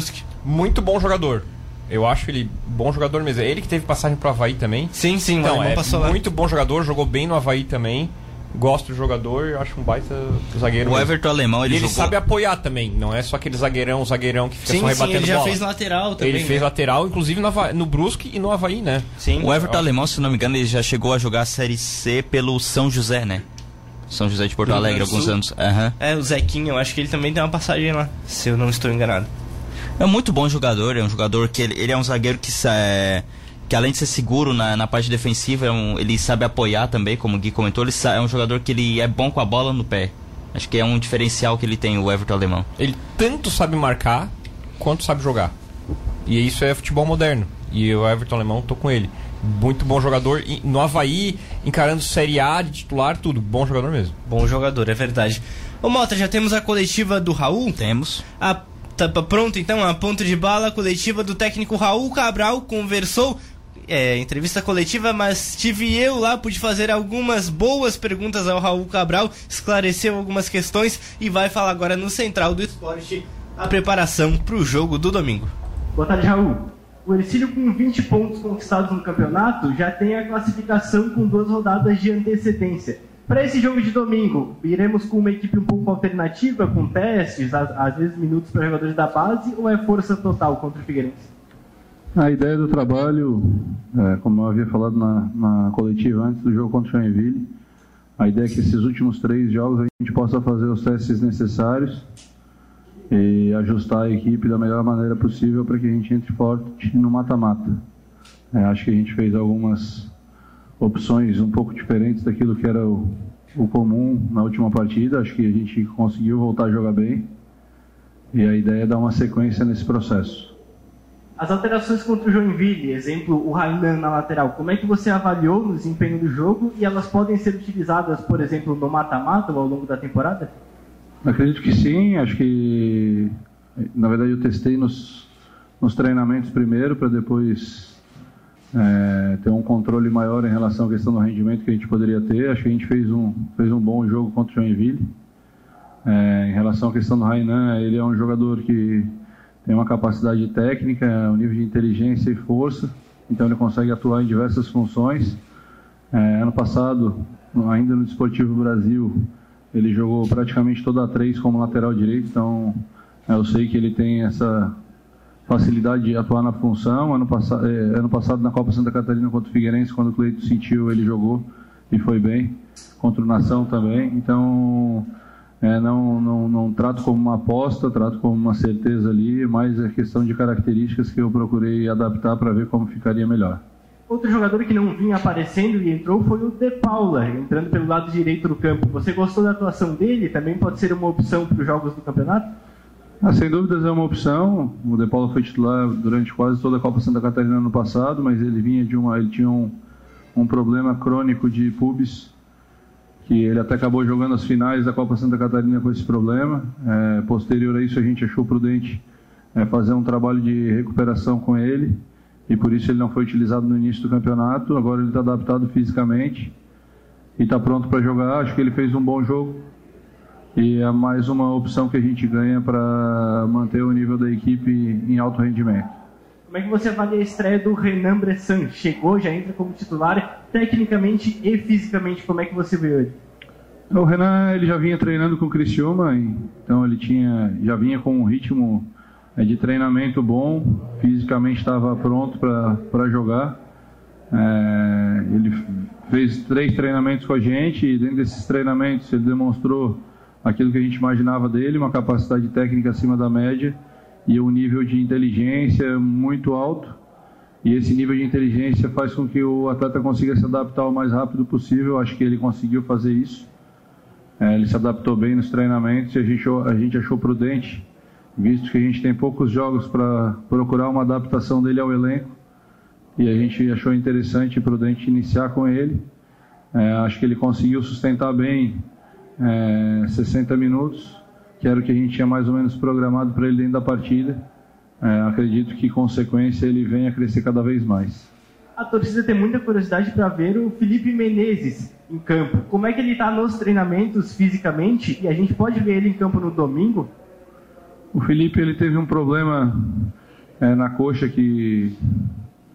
[SPEAKER 3] Muito bom jogador. Eu acho ele bom jogador mesmo. É ele que teve passagem pro Havaí também.
[SPEAKER 2] Sim, sim,
[SPEAKER 3] Então, é muito bom jogador, jogou bem no Havaí também. Gosto do jogador, acho um baita zagueiro.
[SPEAKER 5] O
[SPEAKER 3] mesmo.
[SPEAKER 5] Everton Alemão, ele,
[SPEAKER 3] E ele
[SPEAKER 5] jogou.
[SPEAKER 3] sabe apoiar também, não é só aquele zagueirão, zagueirão que fica
[SPEAKER 2] Sim,
[SPEAKER 3] só
[SPEAKER 2] sim,
[SPEAKER 3] rebatendo
[SPEAKER 2] ele já
[SPEAKER 3] bola.
[SPEAKER 2] fez lateral também.
[SPEAKER 3] Ele fez
[SPEAKER 2] né?
[SPEAKER 3] lateral, inclusive no, Havaí- no Brusque e no Havaí, né?
[SPEAKER 2] Sim.
[SPEAKER 5] O Everton Alemão, se não me engano, ele já chegou a jogar a Série C pelo São José, né? São José de Porto Alegre, alguns anos. Aham.
[SPEAKER 2] É, o Zequinho, eu acho que ele também tem uma passagem lá, se eu não estou enganado.
[SPEAKER 5] É um muito bom jogador, é um jogador que ele, ele é um zagueiro que, é, que além de ser seguro na, na parte defensiva, é um- ele sabe apoiar também, como o Gui comentou, ele é um jogador que ele é bom com a bola no pé. Acho que é um diferencial que ele tem, o Everton Alemão.
[SPEAKER 3] Ele tanto sabe marcar quanto sabe jogar. E isso é futebol moderno. E o Everton Alemão, tô com ele. Muito bom jogador. No Havaí, encarando Série A de titular, tudo. Bom jogador mesmo.
[SPEAKER 2] Bom jogador, é verdade. Ô Mota, já temos a coletiva do Raul?
[SPEAKER 5] Temos.
[SPEAKER 2] A, pronto então, a ponto de bala, coletiva do técnico Raul Cabral conversou. É, entrevista coletiva, mas tive eu lá, pude fazer algumas boas perguntas ao Raul Cabral, esclareceu algumas questões e vai falar agora no Central do Esporte a preparação para o jogo do domingo.
[SPEAKER 6] Boa tarde, Raul. O Ercílio, com 20 pontos conquistados no campeonato, já tem a classificação com duas rodadas de antecedência. Para esse jogo de domingo, iremos com uma equipe um pouco alternativa, com testes, às, vezes minutos para jogadores da base, ou é força total contra o Figueirense?
[SPEAKER 7] A ideia do trabalho, é, como eu havia falado na, na coletiva antes do jogo contra o Joinville, a ideia é que esses últimos três jogos a gente possa fazer os testes necessários e ajustar a equipe da melhor maneira possível para que a gente entre forte no mata-mata. É, acho que a gente fez algumas opções um pouco diferentes daquilo que era o, o comum na última partida. Acho que a gente conseguiu voltar a jogar bem. E a ideia é dar uma sequência nesse processo.
[SPEAKER 6] As alterações contra o Joinville, exemplo, o Rainan na lateral, como é que você avaliou no desempenho do jogo e elas podem ser utilizadas, por exemplo, no mata-mata ao longo da temporada?
[SPEAKER 7] Acredito que sim, acho que na verdade eu testei nos, nos treinamentos primeiro para depois é, ter um controle maior em relação à questão do rendimento que a gente poderia ter. Acho que a gente fez um, fez um bom jogo contra o Joinville. É, em relação à questão do Rainan, ele é um jogador que tem uma capacidade técnica, um nível de inteligência e força, então ele consegue atuar em diversas funções. É, ano passado, ainda no Desportivo Brasil, ele jogou praticamente toda a três como lateral direito, então é, eu sei que ele tem essa facilidade de atuar na função. Ano, pass é, ano passado, na Copa Santa Catarina contra o Figueirense, quando o Cleito sentiu, ele jogou e foi bem. Contra o Nação também. Então, é, não, não, não trato como uma aposta, trato como uma certeza ali, mas é questão de características que eu procurei adaptar para ver como ficaria melhor.
[SPEAKER 6] Outro jogador que não vinha aparecendo e entrou foi o De Paula, entrando pelo lado direito do campo. Você gostou da atuação dele? Também pode ser uma opção para os jogos do campeonato?
[SPEAKER 7] Ah, sem dúvidas é uma opção. O De Paula foi titular durante quase toda a Copa Santa Catarina no passado, mas ele vinha de uma, ele tinha um, um problema crônico de pubis que ele até acabou jogando as finais da Copa Santa Catarina com esse problema. É, posterior a isso, a gente achou prudente é, fazer um trabalho de recuperação com ele e por isso ele não foi utilizado no início do campeonato. Agora ele está adaptado fisicamente e está pronto para jogar. Acho que ele fez um bom jogo e é mais uma opção que a gente ganha para manter o nível da equipe em alto rendimento.
[SPEAKER 6] Como é que você avalia a estreia do Renan Bressan? Chegou, já entra como titular, tecnicamente e fisicamente, como é que você viu ele?
[SPEAKER 7] O Renan ele já vinha treinando com o Criciúma, então ele tinha, já vinha com um ritmo é, de treinamento bom, fisicamente estava pronto para jogar. É, ele fez três treinamentos com a gente e dentro desses treinamentos ele demonstrou aquilo que a gente imaginava dele, uma capacidade técnica acima da média e um nível de inteligência muito alto. E esse nível de inteligência faz com que o atleta consiga se adaptar o mais rápido possível. Acho que ele conseguiu fazer isso. É, ele se adaptou bem nos treinamentos e a gente, a gente achou prudente, visto que a gente tem poucos jogos para procurar uma adaptação dele ao elenco. E a gente achou interessante e prudente iniciar com ele. É, acho que ele conseguiu sustentar bem é, 60 minutos que era o que a gente tinha mais ou menos programado para ele dentro da partida. É, acredito que, consequência, ele venha a crescer cada vez mais.
[SPEAKER 6] A torcida tem muita curiosidade para ver o Felipe Menezes em campo. Como é que ele está nos treinamentos fisicamente e a gente pode ver ele em campo no domingo?
[SPEAKER 7] O Felipe ele teve um problema é, na coxa que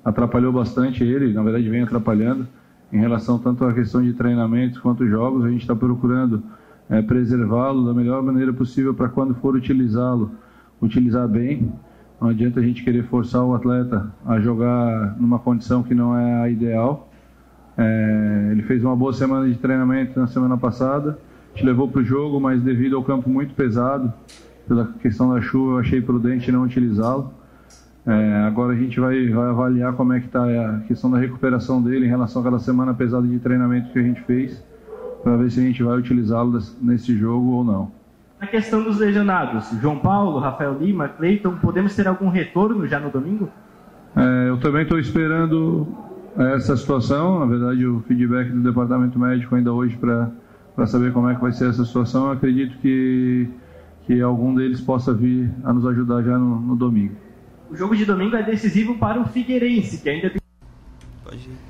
[SPEAKER 7] atrapalhou bastante ele, na verdade vem atrapalhando em relação tanto à questão de treinamentos quanto jogos. A gente está procurando é, preservá-lo da melhor maneira possível para quando for utilizá-lo, utilizar bem. Não adianta a gente querer forçar o atleta a jogar numa condição que não é a ideal. É, ele fez uma boa semana de treinamento na semana passada, te levou para o jogo, mas devido ao campo muito pesado, pela questão da chuva, eu achei prudente não utilizá-lo. É, agora a gente vai, vai avaliar como é que está a questão da recuperação dele em relação àquela semana pesada de treinamento que a gente fez para ver se a gente vai utilizá-lo nesse jogo ou não.
[SPEAKER 6] Na questão dos lesionados, João Paulo, Rafael Lima, Cleiton, podemos ter algum retorno já no domingo?
[SPEAKER 7] É, eu também estou esperando essa situação. Na verdade, o feedback do departamento médico ainda hoje para saber como é que vai ser essa situação. Eu acredito que, que algum deles possa vir a nos ajudar já no, no domingo.
[SPEAKER 6] O jogo de domingo é decisivo para o Figueirense, que ainda tem.
[SPEAKER 2] Pode ir.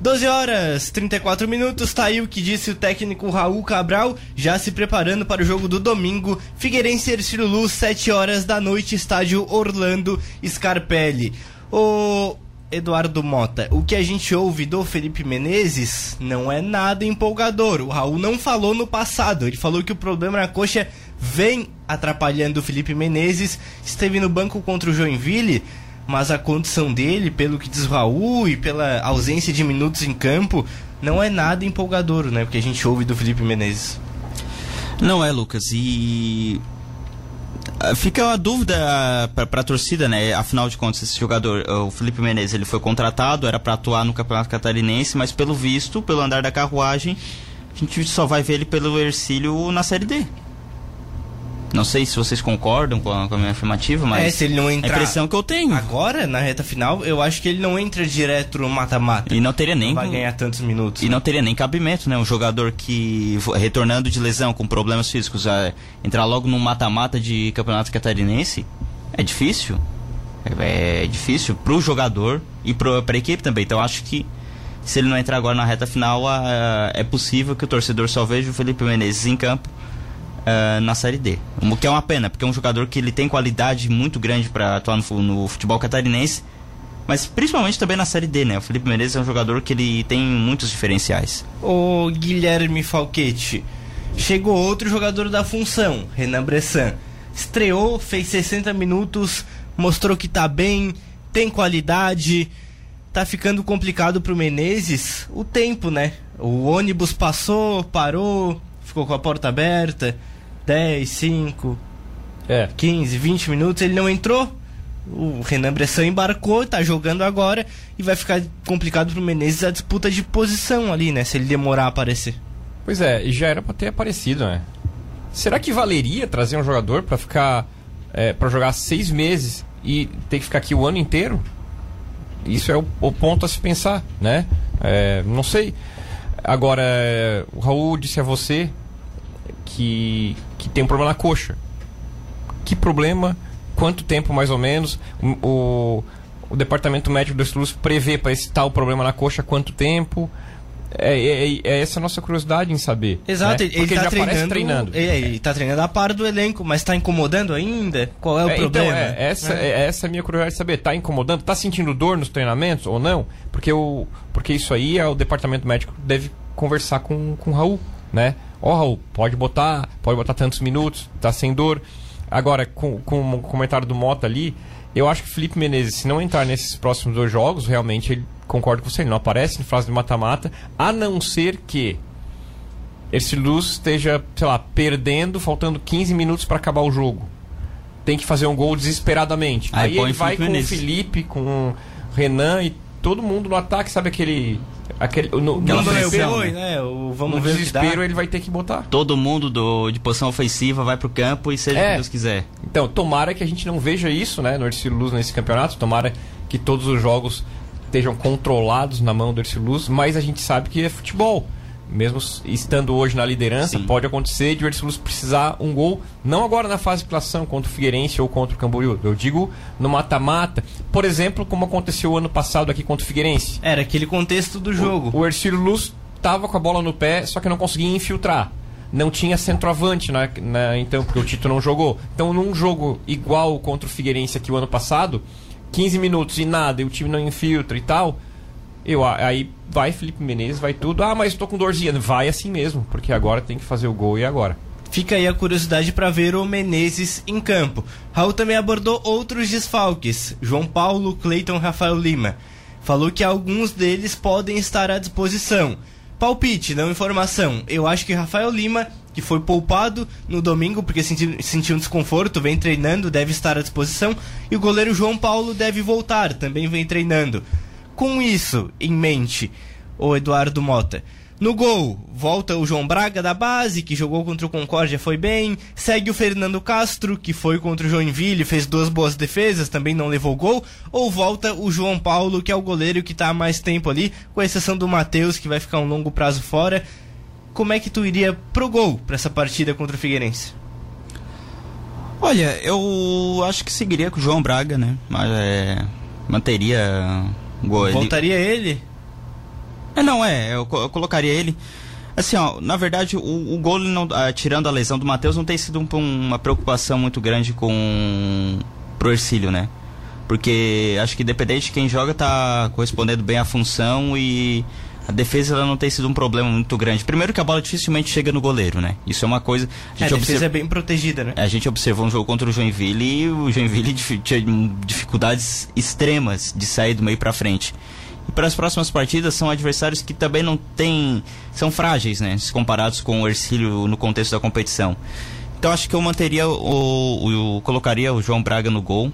[SPEAKER 2] 12 horas 34 minutos, tá aí o que disse o técnico Raul Cabral, já se preparando para o jogo do domingo, Figueirense Ercílio Luz, 7 horas da noite, estádio Orlando Scarpelli. O Eduardo Mota, o que a gente ouve do Felipe Menezes não é nada empolgador. O Raul não falou no passado, ele falou que o problema na coxa vem atrapalhando o Felipe Menezes, esteve no banco contra o Joinville, mas a condição dele, pelo que diz Raul e pela ausência de minutos em campo, não é nada empolgador, né? Porque a gente ouve do Felipe Menezes.
[SPEAKER 5] Não é, Lucas. E Fica a dúvida para a torcida, né? Afinal de contas, esse jogador, o Felipe Menezes, ele foi contratado, era para atuar no Campeonato Catarinense, mas pelo visto, pelo andar da carruagem, a gente só vai ver ele pelo Ercílio na Série D. Não sei se vocês concordam com a, com a minha afirmativa, mas
[SPEAKER 2] É, se ele não
[SPEAKER 5] a
[SPEAKER 2] entrar
[SPEAKER 5] impressão que eu tenho.
[SPEAKER 2] agora, na reta final, eu acho que ele não entra direto no mata-mata.
[SPEAKER 5] E não teria nem
[SPEAKER 2] Não vai ganhar tantos minutos.
[SPEAKER 5] E não teria nem cabimento, né? Um jogador que, retornando de lesão com problemas físicos, entrar logo num mata-mata de campeonato catarinense é difícil. É, é difícil pro jogador e pro, pra equipe também. Então acho que se ele não entrar agora na reta final, ah, é possível que o torcedor só veja o Felipe Menezes em campo ah, na Série D. O que é uma pena, porque é um jogador que ele tem qualidade muito grande para atuar no, no futebol catarinense, mas principalmente também na Série D, né? O Felipe Menezes é um jogador que ele tem muitos diferenciais.
[SPEAKER 2] O Guilherme Falquete. Chegou outro jogador da função, Renan Bressan. Estreou, fez 60 minutos, mostrou que tá bem, tem qualidade. Tá ficando complicado pro Menezes o tempo, né? O ônibus passou, parou, ficou com a porta aberta. 10, 5,
[SPEAKER 3] É.
[SPEAKER 2] 15, 20 minutos, ele não entrou. O Renan Bressan embarcou, tá jogando agora e vai ficar complicado pro Menezes a disputa de posição ali, né? Se ele demorar a aparecer.
[SPEAKER 3] Pois é, e já era pra ter aparecido, né? Será que valeria trazer um jogador pra ficar. É, para jogar seis meses e ter que ficar aqui o ano inteiro? Isso é o, o ponto a se pensar, né? É, não sei. Agora, é, o Raul disse a você que, que tem um problema na coxa. Que problema? Quanto tempo mais ou menos? O, o, departamento médico do Luz prevê para esse tal problema na coxa quanto tempo? É, é- é essa a nossa curiosidade em saber.
[SPEAKER 2] Exato,
[SPEAKER 3] né?
[SPEAKER 2] ele,
[SPEAKER 3] Porque
[SPEAKER 2] ele tá
[SPEAKER 3] já
[SPEAKER 2] treinando.
[SPEAKER 3] treinando.
[SPEAKER 2] É, ele tá treinando a par do elenco, mas tá incomodando ainda? Qual é o
[SPEAKER 3] É,
[SPEAKER 2] problema?
[SPEAKER 3] Então, é, essa, é. essa é a minha curiosidade de saber. Tá incomodando? Tá sentindo dor nos treinamentos ou não? Porque, o, porque isso aí é o departamento médico deve conversar com, com o Raul, né? Ó, Raul, pode botar, pode botar tantos minutos, tá sem dor. Agora, com, com o comentário do Mota ali, eu acho que o Felipe Menezes, se não entrar nesses próximos dois jogos, realmente ele concordo com você, ele não aparece em fase de mata-mata, a não ser que esse Luz esteja, sei lá, perdendo, faltando 15 minutos para acabar o jogo. Tem que fazer um gol desesperadamente.
[SPEAKER 5] Aí
[SPEAKER 3] Aí, ele vai
[SPEAKER 5] Felipe
[SPEAKER 3] com
[SPEAKER 5] Menezes.
[SPEAKER 3] o Felipe, com o Renan e todo mundo no ataque, sabe aquele. Aquele no,
[SPEAKER 2] O
[SPEAKER 3] no
[SPEAKER 2] é
[SPEAKER 5] pressão,
[SPEAKER 2] boi, né? O vamos
[SPEAKER 3] no
[SPEAKER 2] ver o
[SPEAKER 3] desespero ele vai ter que botar.
[SPEAKER 5] Todo mundo do, de posição ofensiva vai pro campo e seja o
[SPEAKER 3] É.
[SPEAKER 5] que Deus quiser.
[SPEAKER 3] Então, tomara que a gente não veja isso, né, no Ercílio Luz nesse campeonato. Tomara que todos os jogos estejam controlados na mão do Ercílio Luz, mas a gente sabe que é futebol. Mesmo estando hoje na liderança,
[SPEAKER 5] Sim.
[SPEAKER 3] pode acontecer de o Ercílio precisar um gol, não agora na fase de classificação contra o Figueirense ou contra o Camboriú. Eu digo no mata-mata, por exemplo, como aconteceu ano passado aqui contra o Figueirense.
[SPEAKER 2] Era aquele contexto do jogo.
[SPEAKER 3] O Ercílio Luz tava com a bola no pé, só que não conseguia infiltrar. Não tinha centroavante, na, na- então, porque o Tito não jogou. Então, num jogo igual contra o Figueirense aqui o ano passado, 15 minutos e nada, e o time não infiltra e tal, eu, aí vai Felipe Menezes, vai tudo. Ah, mas tô com dorzinha. Vai assim mesmo, porque agora tem que fazer o gol e agora.
[SPEAKER 2] Fica aí a curiosidade para ver o Menezes em campo. Raul também abordou outros desfalques: João Paulo, Cleiton, Rafael Lima. Falou que alguns deles podem estar à disposição. Palpite, não informação. Eu acho que Rafael Lima, que foi poupado no domingo porque sentiu, sentiu um desconforto, vem treinando, deve estar à disposição. E o goleiro João Paulo deve voltar, também vem treinando. Com isso em mente, o Eduardo Mota. No gol, volta o João Braga da base, que jogou contra o Concórdia, foi bem. Segue o Fernando Castro, que foi contra o Joinville, fez duas boas defesas, também não levou gol. Ou volta o João Paulo, que é o goleiro que tá há mais tempo ali, com exceção do Matheus, que vai ficar um longo prazo fora. Como é que tu iria pro gol pra essa partida contra o Figueirense?
[SPEAKER 5] Olha, eu acho que seguiria com o João Braga, né? Mas é, manteria gol. Ele-
[SPEAKER 2] Voltaria ele?
[SPEAKER 5] É, não, é, eu, eu colocaria ele. Assim, ó, na verdade, o, o gol, não, ah, tirando a lesão do Matheus, não tem sido um- uma preocupação muito grande com pro Ercílio, né? Porque acho que independente de quem joga, tá correspondendo bem à função e a defesa ela não tem sido um problema muito grande. Primeiro que a bola dificilmente chega no goleiro, né? Isso é uma coisa. A
[SPEAKER 2] É, a
[SPEAKER 5] gente
[SPEAKER 2] defesa
[SPEAKER 5] observa-
[SPEAKER 2] é bem protegida, né?
[SPEAKER 5] a gente observou um jogo contra o Joinville e o Joinville tinha dificuldades extremas de sair do meio pra frente. E para as próximas partidas são adversários que também não têm. são frágeis, né? Se comparados com o Ercílio no contexto da competição. Então acho que eu manteria o, o, o- colocaria o João Braga no gol.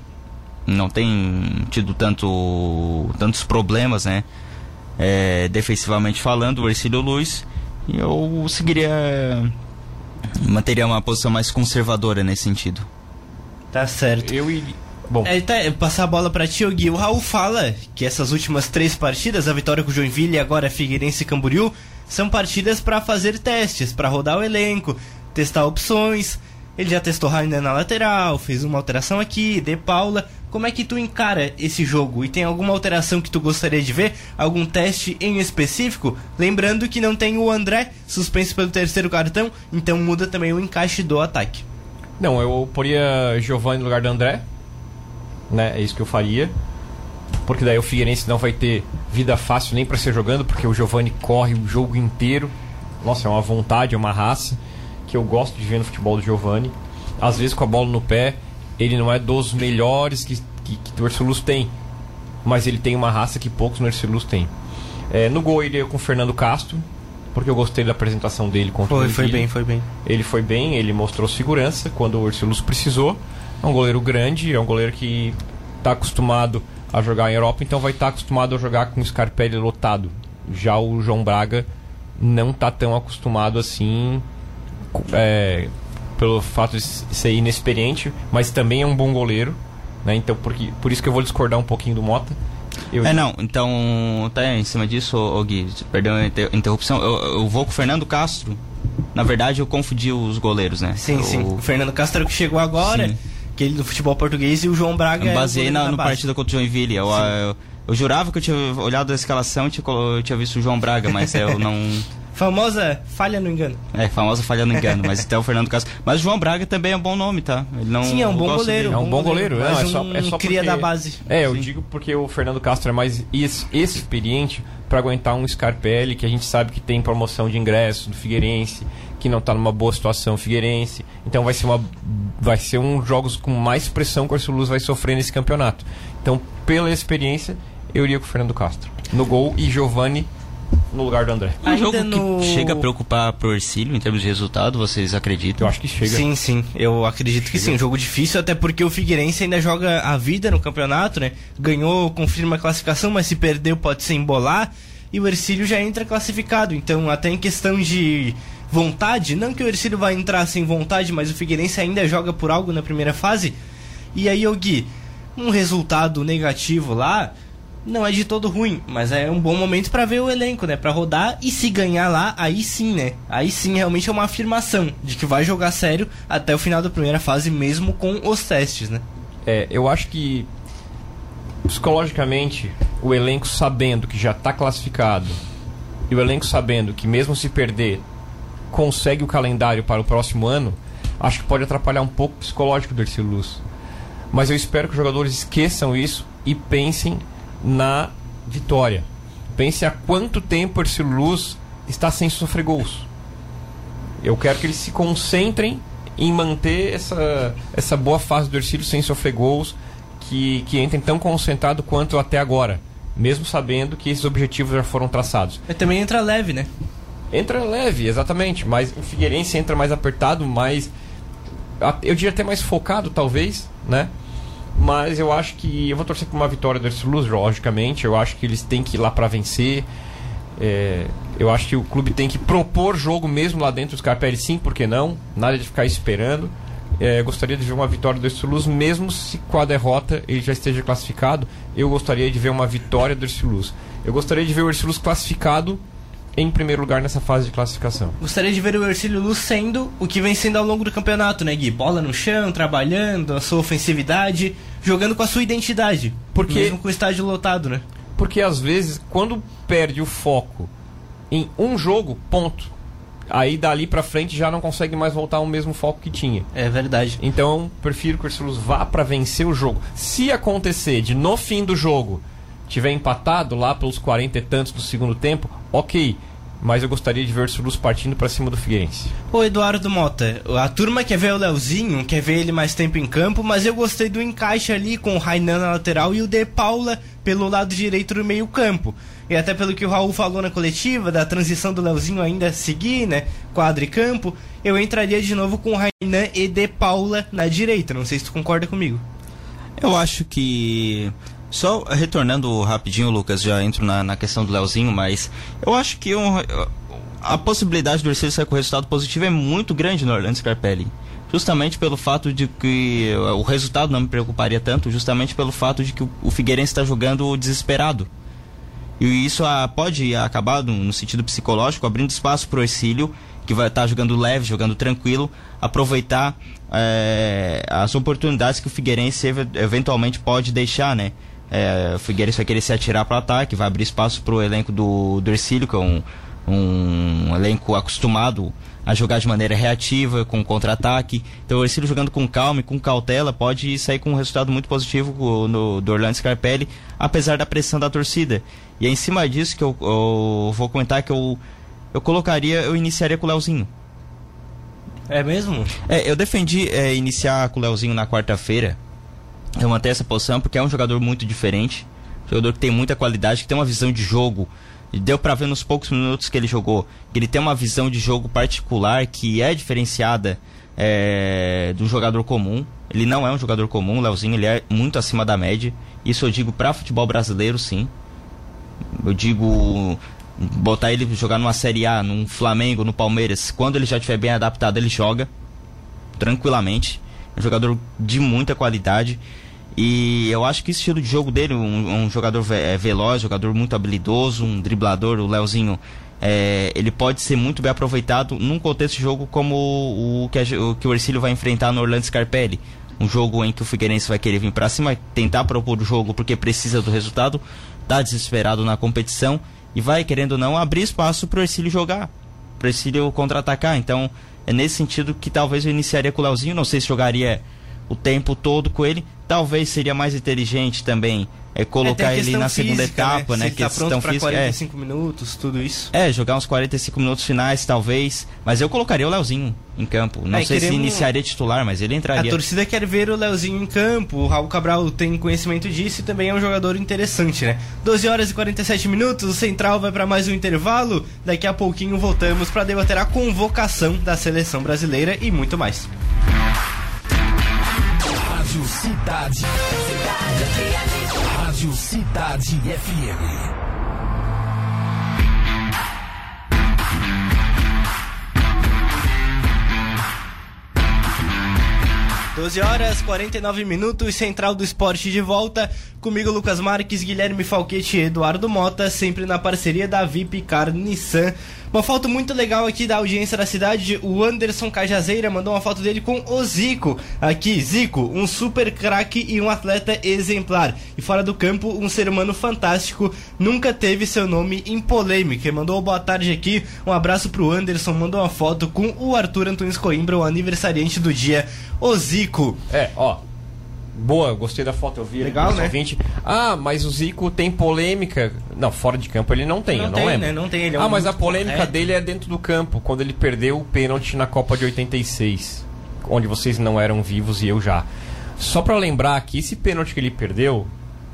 [SPEAKER 5] Não tem tido tanto tantos problemas, né? É, defensivamente falando, o Ercílio Luiz. E eu seguiria manteria uma posição mais conservadora nesse sentido.
[SPEAKER 2] Tá certo.
[SPEAKER 3] Eu iria. Bom,
[SPEAKER 2] É, tá, passar a bola pra ti, Gui. O Raul fala que essas últimas três partidas, a vitória com o Joinville e agora Figueirense e Camboriú, são partidas pra fazer testes, pra rodar o elenco, testar opções. Ele já testou Rainer na lateral, fez uma alteração aqui, De Paula. Como é que tu encara esse jogo? E tem alguma alteração que tu gostaria de ver? Algum teste em específico? Lembrando que não tem o André suspenso pelo terceiro cartão, então muda também o encaixe do ataque.
[SPEAKER 3] Não, eu poria Giovanni no lugar do André. Né? É isso que eu faria. Porque daí o Figueirense não vai ter vida fácil nem para ser jogando, porque o Giovanni corre o jogo inteiro. Nossa, é uma vontade, é uma raça que eu gosto de ver no futebol do Giovanni. Às vezes com a bola no pé, ele não é dos melhores que, que, que o Ercilus tem. Mas ele tem uma raça que poucos no Ercilus têm. É, no gol ele ia com o Fernando Castro, porque eu gostei da apresentação dele contra o
[SPEAKER 2] Foi, foi
[SPEAKER 3] Joinville.
[SPEAKER 2] bem, foi bem.
[SPEAKER 3] Ele foi bem, ele mostrou segurança quando o Ursulus precisou. É um goleiro grande, é um goleiro que está acostumado a jogar em Europa, então vai estar acostumado a jogar com o Scarpelli lotado. Já o João Braga não está tão acostumado assim, é, pelo fato de ser inexperiente, mas também é um bom goleiro. Né? Então, porque, por isso que eu vou discordar um pouquinho do Mota. Eu,
[SPEAKER 5] É, não, então, tá em cima disso, ô, ô Gui, perdão a inter- interrupção, eu, eu vou com o Fernando Castro. Na verdade, eu confundi os goleiros, né?
[SPEAKER 2] Sim,
[SPEAKER 5] eu,
[SPEAKER 2] sim. O Fernando Castro que chegou agora,
[SPEAKER 5] Sim.
[SPEAKER 2] aquele do futebol português, e o João Braga
[SPEAKER 5] Eu
[SPEAKER 2] é
[SPEAKER 5] baseei
[SPEAKER 2] goleiro
[SPEAKER 5] na, no partido contra o Joinville. Eu, eu, eu jurava que eu tinha olhado a escalação e tinha, tinha visto o João Braga, mas eu não. [LAUGHS]
[SPEAKER 2] Famosa falha no engano.
[SPEAKER 5] É, famosa falha no engano, mas então o Fernando Castro. Mas o João Braga também é um bom nome, tá? Ele não,
[SPEAKER 2] Sim, é um bom goleiro.
[SPEAKER 5] dele.
[SPEAKER 3] É um bom goleiro,
[SPEAKER 2] mas
[SPEAKER 3] não, é só,
[SPEAKER 2] um
[SPEAKER 3] é só
[SPEAKER 2] cria
[SPEAKER 3] porque-
[SPEAKER 2] da base.
[SPEAKER 3] É, eu digo porque o Fernando Castro é mais ex- experiente para aguentar um Scarpelli, que a gente sabe que tem promoção de ingresso do Figueirense, que não tá numa boa situação Figueirense. Então vai ser uma vai ser um jogos com mais pressão que o Arceluz vai sofrer nesse campeonato. Então, pela experiência, eu iria com o Fernando Castro. No gol e Giovani no lugar do André.
[SPEAKER 5] Um jogo
[SPEAKER 2] no-
[SPEAKER 5] que chega a preocupar pro Ercílio em termos de resultado, vocês acreditam?
[SPEAKER 3] Eu acho que chega.
[SPEAKER 2] Sim, sim. Eu acredito que sim. Um jogo difícil, até porque o Figueirense ainda joga a vida no campeonato, né? Ganhou, confirma a classificação, mas se perdeu pode se embolar. E o Ercílio já entra classificado. Então, até em questão de vontade, não que o Ercílio vai entrar sem vontade, mas o Figueirense ainda joga por algo na primeira fase. E aí, Gui, um resultado negativo lá não é de todo ruim, mas é um bom momento pra ver o elenco, né? Pra rodar e se ganhar lá, aí sim, né? Aí sim realmente é uma afirmação de que vai jogar sério até o final da primeira fase, mesmo com os testes, né?
[SPEAKER 3] É, eu acho que psicologicamente o elenco sabendo que já está classificado e o elenco sabendo que mesmo se perder consegue o calendário para o próximo ano, acho que pode atrapalhar um pouco o psicológico do Ercílio Luz. Mas eu espero que os jogadores esqueçam isso e pensem na vitória. Pensem há quanto tempo o Ercílio Luz está sem sofrer gols. Eu quero que eles se concentrem em manter essa, essa boa fase do Ercílio sem sofrer gols, que, que entrem tão concentrado quanto até agora, mesmo sabendo que esses objetivos já foram traçados.
[SPEAKER 2] Mas também entra leve, né?
[SPEAKER 3] Entra leve, exatamente, mas o Figueirense entra mais apertado, mais. Eu diria até mais focado, talvez, né? Mas eu acho que. Eu vou torcer por uma vitória do Ercílio Luz, logicamente. Eu acho que eles têm que ir lá para vencer. É, eu acho que o clube tem que propor jogo mesmo lá dentro dos Scarpelli, sim, por que não? Nada de ficar esperando. É, gostaria de ver uma vitória do Ercílio Luz, mesmo se com a derrota ele já esteja classificado. Eu gostaria de ver uma vitória do Ercílio Luz. Eu gostaria de ver o Ercílio Luz classificado em primeiro lugar nessa fase de classificação.
[SPEAKER 2] Gostaria de ver o Ercílio Luz sendo o que vem sendo ao longo do campeonato, né, Gui? Bola no chão, trabalhando, a sua ofensividade, jogando com a sua identidade.
[SPEAKER 3] Porque-
[SPEAKER 2] Mesmo com o estádio lotado, né?
[SPEAKER 3] Porque às vezes, quando perde o foco em um jogo, ponto. Aí dali pra frente já não consegue mais voltar ao mesmo foco que tinha.
[SPEAKER 2] É verdade.
[SPEAKER 3] Então, prefiro que o Ercílio Luz vá pra vencer o jogo. Se acontecer de no fim do jogo tiver empatado lá pelos 40 e tantos do segundo tempo, ok. mas eu gostaria de ver o Ursulus partindo para cima do Figueirense.
[SPEAKER 2] Ô Eduardo Mota, a turma quer ver o Leozinho, quer ver ele mais tempo em campo, mas eu gostei do encaixe ali com o Rainan na lateral e o De Paula pelo lado direito do meio campo. E até pelo que o Raul falou na coletiva, da transição do Leozinho ainda seguir, né, quadro e campo, eu entraria de novo com o Rainan e De Paula na direita. Não sei se tu concorda comigo.
[SPEAKER 5] Eu acho que. Só retornando rapidinho, Lucas, já entro na, na questão do Leozinho, mas eu acho que um, a possibilidade do Ercílio sair com resultado positivo é muito grande no Orlando Scarpelli. Justamente pelo fato de que o resultado não me preocuparia tanto, justamente pelo fato de que o, Figueirense está jogando desesperado. E isso a, pode acabar, no, no, sentido psicológico, abrindo espaço para o Ercílio, que vai estar tá jogando leve, jogando tranquilo, aproveitar é, as oportunidades que o Figueirense eventualmente pode deixar, né? É, o Figueirense vai querer se atirar para o ataque, vai abrir espaço para o elenco do, do Ercílio, que é um, um elenco acostumado a jogar de maneira reativa, com contra-ataque. Então o Ercílio jogando com calma e com cautela pode sair com um resultado muito positivo no, do Orlando Scarpelli, apesar da pressão da torcida. E é em cima disso que eu, eu vou comentar que eu, eu colocaria, eu iniciaria com o Leozinho.
[SPEAKER 2] É mesmo?
[SPEAKER 5] É, eu defendi é, iniciar com o Leozinho na quarta-feira. Eu manter essa posição porque é um jogador muito diferente. Jogador que tem muita qualidade, que tem uma visão de jogo. Deu pra ver nos poucos minutos que ele jogou que ele tem uma visão de jogo particular que é diferenciada é, do jogador comum. Ele não é um jogador comum, Leozinho ele é muito acima da média. Isso eu digo para futebol brasileiro, sim. Eu digo botar ele jogar numa Série A, num Flamengo, no Palmeiras, quando ele já estiver bem adaptado, ele joga tranquilamente. É um jogador de muita qualidade. E eu acho que o estilo de jogo dele, um, um jogador ve é, veloz, jogador muito habilidoso, um driblador, o Leozinho, é, ele pode ser muito bem aproveitado num contexto de jogo como o, que, a, o que o Ercílio vai enfrentar no Orlando Scarpelli. Um jogo em que o Figueirense vai querer vir para cima, tentar propor o jogo porque precisa do resultado, tá desesperado na competição e vai, querendo ou não, abrir espaço para o Ercílio jogar, para o Ercílio contra-atacar. Então, é nesse sentido que talvez eu iniciaria com o Leozinho, não sei se jogaria o tempo todo com ele. Talvez seria mais inteligente também é colocar é, ele na segunda física, etapa, né?
[SPEAKER 2] né? Se tá tá física. 45 é. minutos, tudo isso.
[SPEAKER 5] É, jogar uns 45 minutos finais, talvez. Mas eu colocaria o Leozinho em campo. Não é, sei queremos... se iniciaria titular, mas ele entraria.
[SPEAKER 2] A torcida quer ver o Leozinho em campo. O Raul Cabral tem conhecimento disso e também é um jogador interessante, né? 12 horas e 47 minutos, o Central vai para mais um intervalo. Daqui a pouquinho voltamos para debater a convocação da seleção brasileira e muito mais.
[SPEAKER 1] Rádio Cidade. Cidade Rádio Cidade FM.
[SPEAKER 2] 12 horas 49 minutos, Central do Esporte de volta. Comigo, Lucas Marques, Guilherme Falquete e Eduardo Mota, sempre na parceria da VIP Car Nissan. Uma foto muito legal aqui da audiência da cidade. O Anderson Cajazeira mandou uma foto dele com o Zico. Aqui, Zico, um super craque e um atleta exemplar. E fora do campo, um ser humano fantástico. Nunca teve seu nome em polêmica. Mandou boa tarde aqui. Um abraço pro Anderson. Mandou uma foto com o Arthur Antunes Coimbra, o aniversariante do dia, o Zico.
[SPEAKER 3] É, ó, Boa, gostei da foto, eu vi
[SPEAKER 2] Legal, né?
[SPEAKER 3] Ouvinte. Ah, mas o Zico tem polêmica. Não, fora de campo ele não tem, não eu não tem, lembro.
[SPEAKER 2] Né? Não tem, ele
[SPEAKER 3] é um Ah, mas a polêmica é. dele é dentro do campo, quando ele perdeu o pênalti na Copa de 86, onde vocês não eram vivos e eu já. Só para lembrar que esse pênalti que ele perdeu